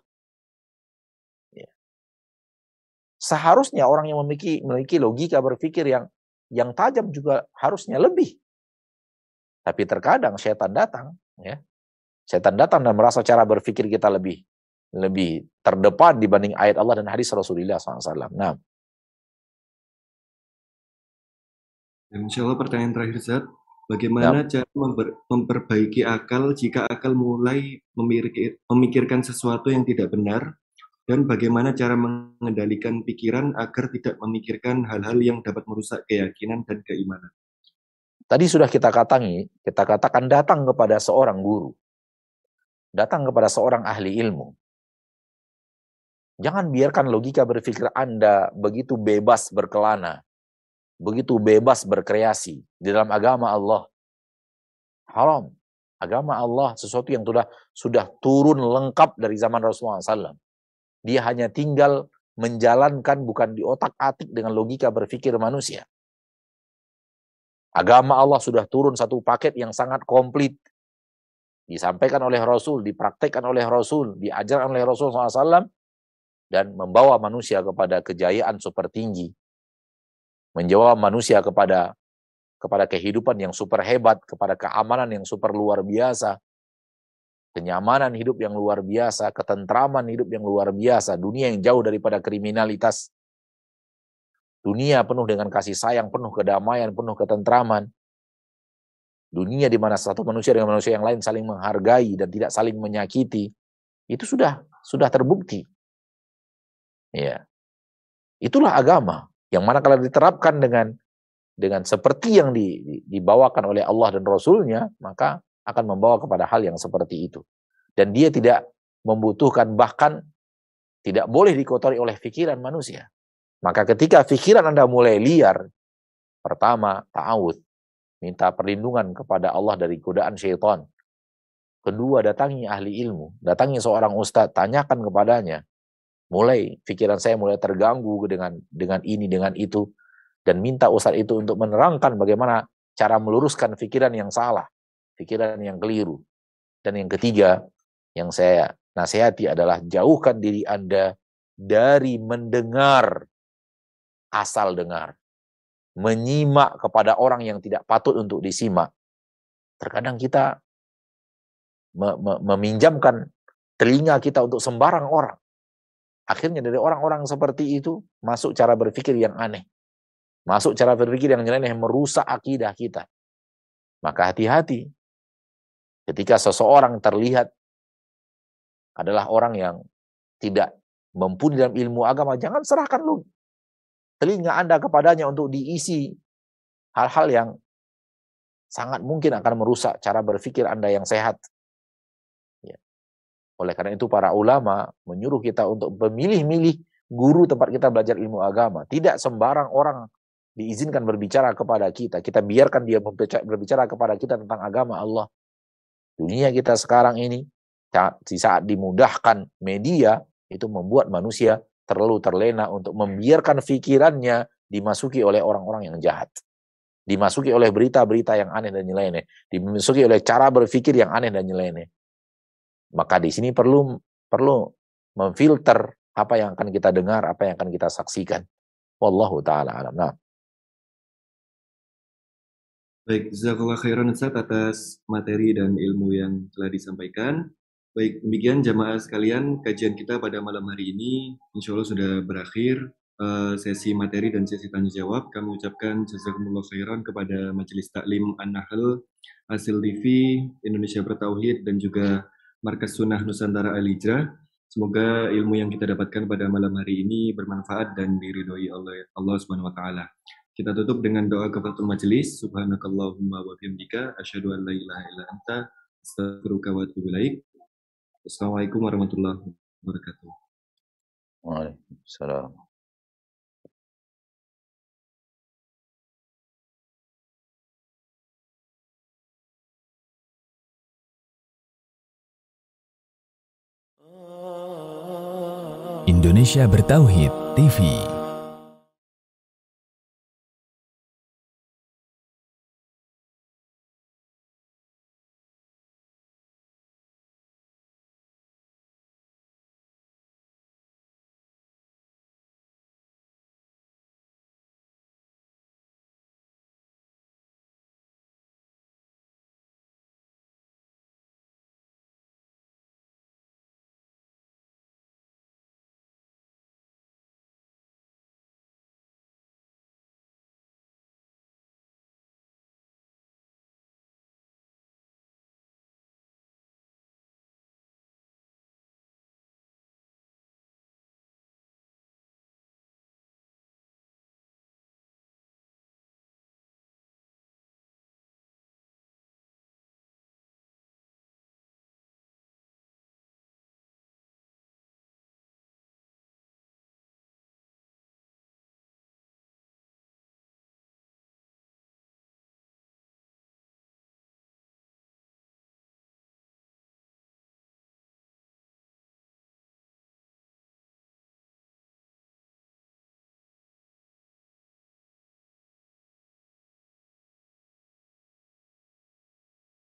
Seharusnya orang yang memiliki memiliki logika berpikir yang yang tajam juga harusnya lebih. Tapi terkadang setan datang, ya. Setan datang dan merasa cara berpikir kita lebih lebih terdepan dibanding ayat Allah dan hadis Rasulullah SAW. Nah. Insya Allah pertanyaan terakhir Zat, bagaimana ya. cara memper, memperbaiki akal jika akal mulai memikir, memikirkan sesuatu yang tidak benar dan bagaimana cara mengendalikan pikiran agar tidak memikirkan hal-hal yang dapat merusak keyakinan dan keimanan. Tadi sudah kita katakan, kita katakan datang kepada seorang guru. Datang kepada seorang ahli ilmu. Jangan biarkan logika berpikir Anda begitu bebas berkelana, begitu bebas berkreasi di dalam agama Allah. Haram. Agama Allah sesuatu yang sudah sudah turun lengkap dari zaman Rasulullah SAW. Dia hanya tinggal menjalankan bukan di otak-atik dengan logika berpikir manusia. Agama Allah sudah turun satu paket yang sangat komplit. Disampaikan oleh Rasul, dipraktekkan oleh Rasul, diajarkan oleh Rasul SAW, dan membawa manusia kepada kejayaan super tinggi. Menjawab manusia kepada kepada kehidupan yang super hebat, kepada keamanan yang super luar biasa, kenyamanan hidup yang luar biasa, ketentraman hidup yang luar biasa, dunia yang jauh daripada kriminalitas, Dunia penuh dengan kasih sayang, penuh kedamaian, penuh ketentraman. Dunia di mana satu manusia dengan manusia yang lain saling menghargai dan tidak saling menyakiti. Itu sudah sudah terbukti. Ya. Itulah agama yang mana kalau diterapkan dengan dengan seperti yang di, di, dibawakan oleh Allah dan Rasulnya, maka akan membawa kepada hal yang seperti itu. Dan dia tidak membutuhkan bahkan tidak boleh dikotori oleh pikiran manusia. Maka ketika pikiran Anda mulai liar, pertama, ta'awud. Minta perlindungan kepada Allah dari godaan syaitan. Kedua, datangi ahli ilmu. Datangi seorang ustadz, tanyakan kepadanya. Mulai, pikiran saya mulai terganggu dengan dengan ini, dengan itu. Dan minta ustadz itu untuk menerangkan bagaimana cara meluruskan pikiran yang salah. Pikiran yang keliru. Dan yang ketiga, yang saya nasihati adalah jauhkan diri Anda dari mendengar asal dengar. Menyimak kepada orang yang tidak patut untuk disimak. Terkadang kita me me meminjamkan telinga kita untuk sembarang orang. Akhirnya dari orang-orang seperti itu masuk cara berpikir yang aneh. Masuk cara berpikir yang nyeleneh merusak akidah kita. Maka hati-hati. Ketika seseorang terlihat adalah orang yang tidak mumpuni dalam ilmu agama, jangan serahkan lu telinga Anda kepadanya untuk diisi hal-hal yang sangat mungkin akan merusak cara berpikir Anda yang sehat. Ya. Oleh karena itu para ulama menyuruh kita untuk memilih-milih guru tempat kita belajar ilmu agama. Tidak sembarang orang diizinkan berbicara kepada kita. Kita biarkan dia berbicara kepada kita tentang agama Allah. Dunia kita sekarang ini, di saat dimudahkan media, itu membuat manusia terlalu terlena untuk membiarkan pikirannya dimasuki oleh orang-orang yang jahat. Dimasuki oleh berita-berita yang aneh dan nyeleneh. Dimasuki oleh cara berpikir yang aneh dan nyeleneh. Maka di sini perlu perlu memfilter apa yang akan kita dengar, apa yang akan kita saksikan. Wallahu taala alam. Nah. Baik, jazakallah khairan Ustaz atas materi dan ilmu yang telah disampaikan. Baik, demikian jamaah sekalian, kajian kita pada malam hari ini insya Allah sudah berakhir. Uh, sesi materi dan sesi tanya jawab. Kami ucapkan jazakumullah khairan kepada Majelis Taklim An-Nahl, Hasil TV, Indonesia Bertauhid, dan juga Markas Sunnah Nusantara Al-Hijrah. Semoga ilmu yang kita dapatkan pada malam hari ini bermanfaat dan diridhoi oleh Allah Subhanahu wa taala. Kita tutup dengan doa kepada majelis. Subhanakallahumma wa bihamdika asyhadu an la ilaha illa anta astaghfiruka wa atubu ilaik. Assalamualaikum warahmatullahi wabarakatuh. Waalaikumsalam. Indonesia Bertauhid TV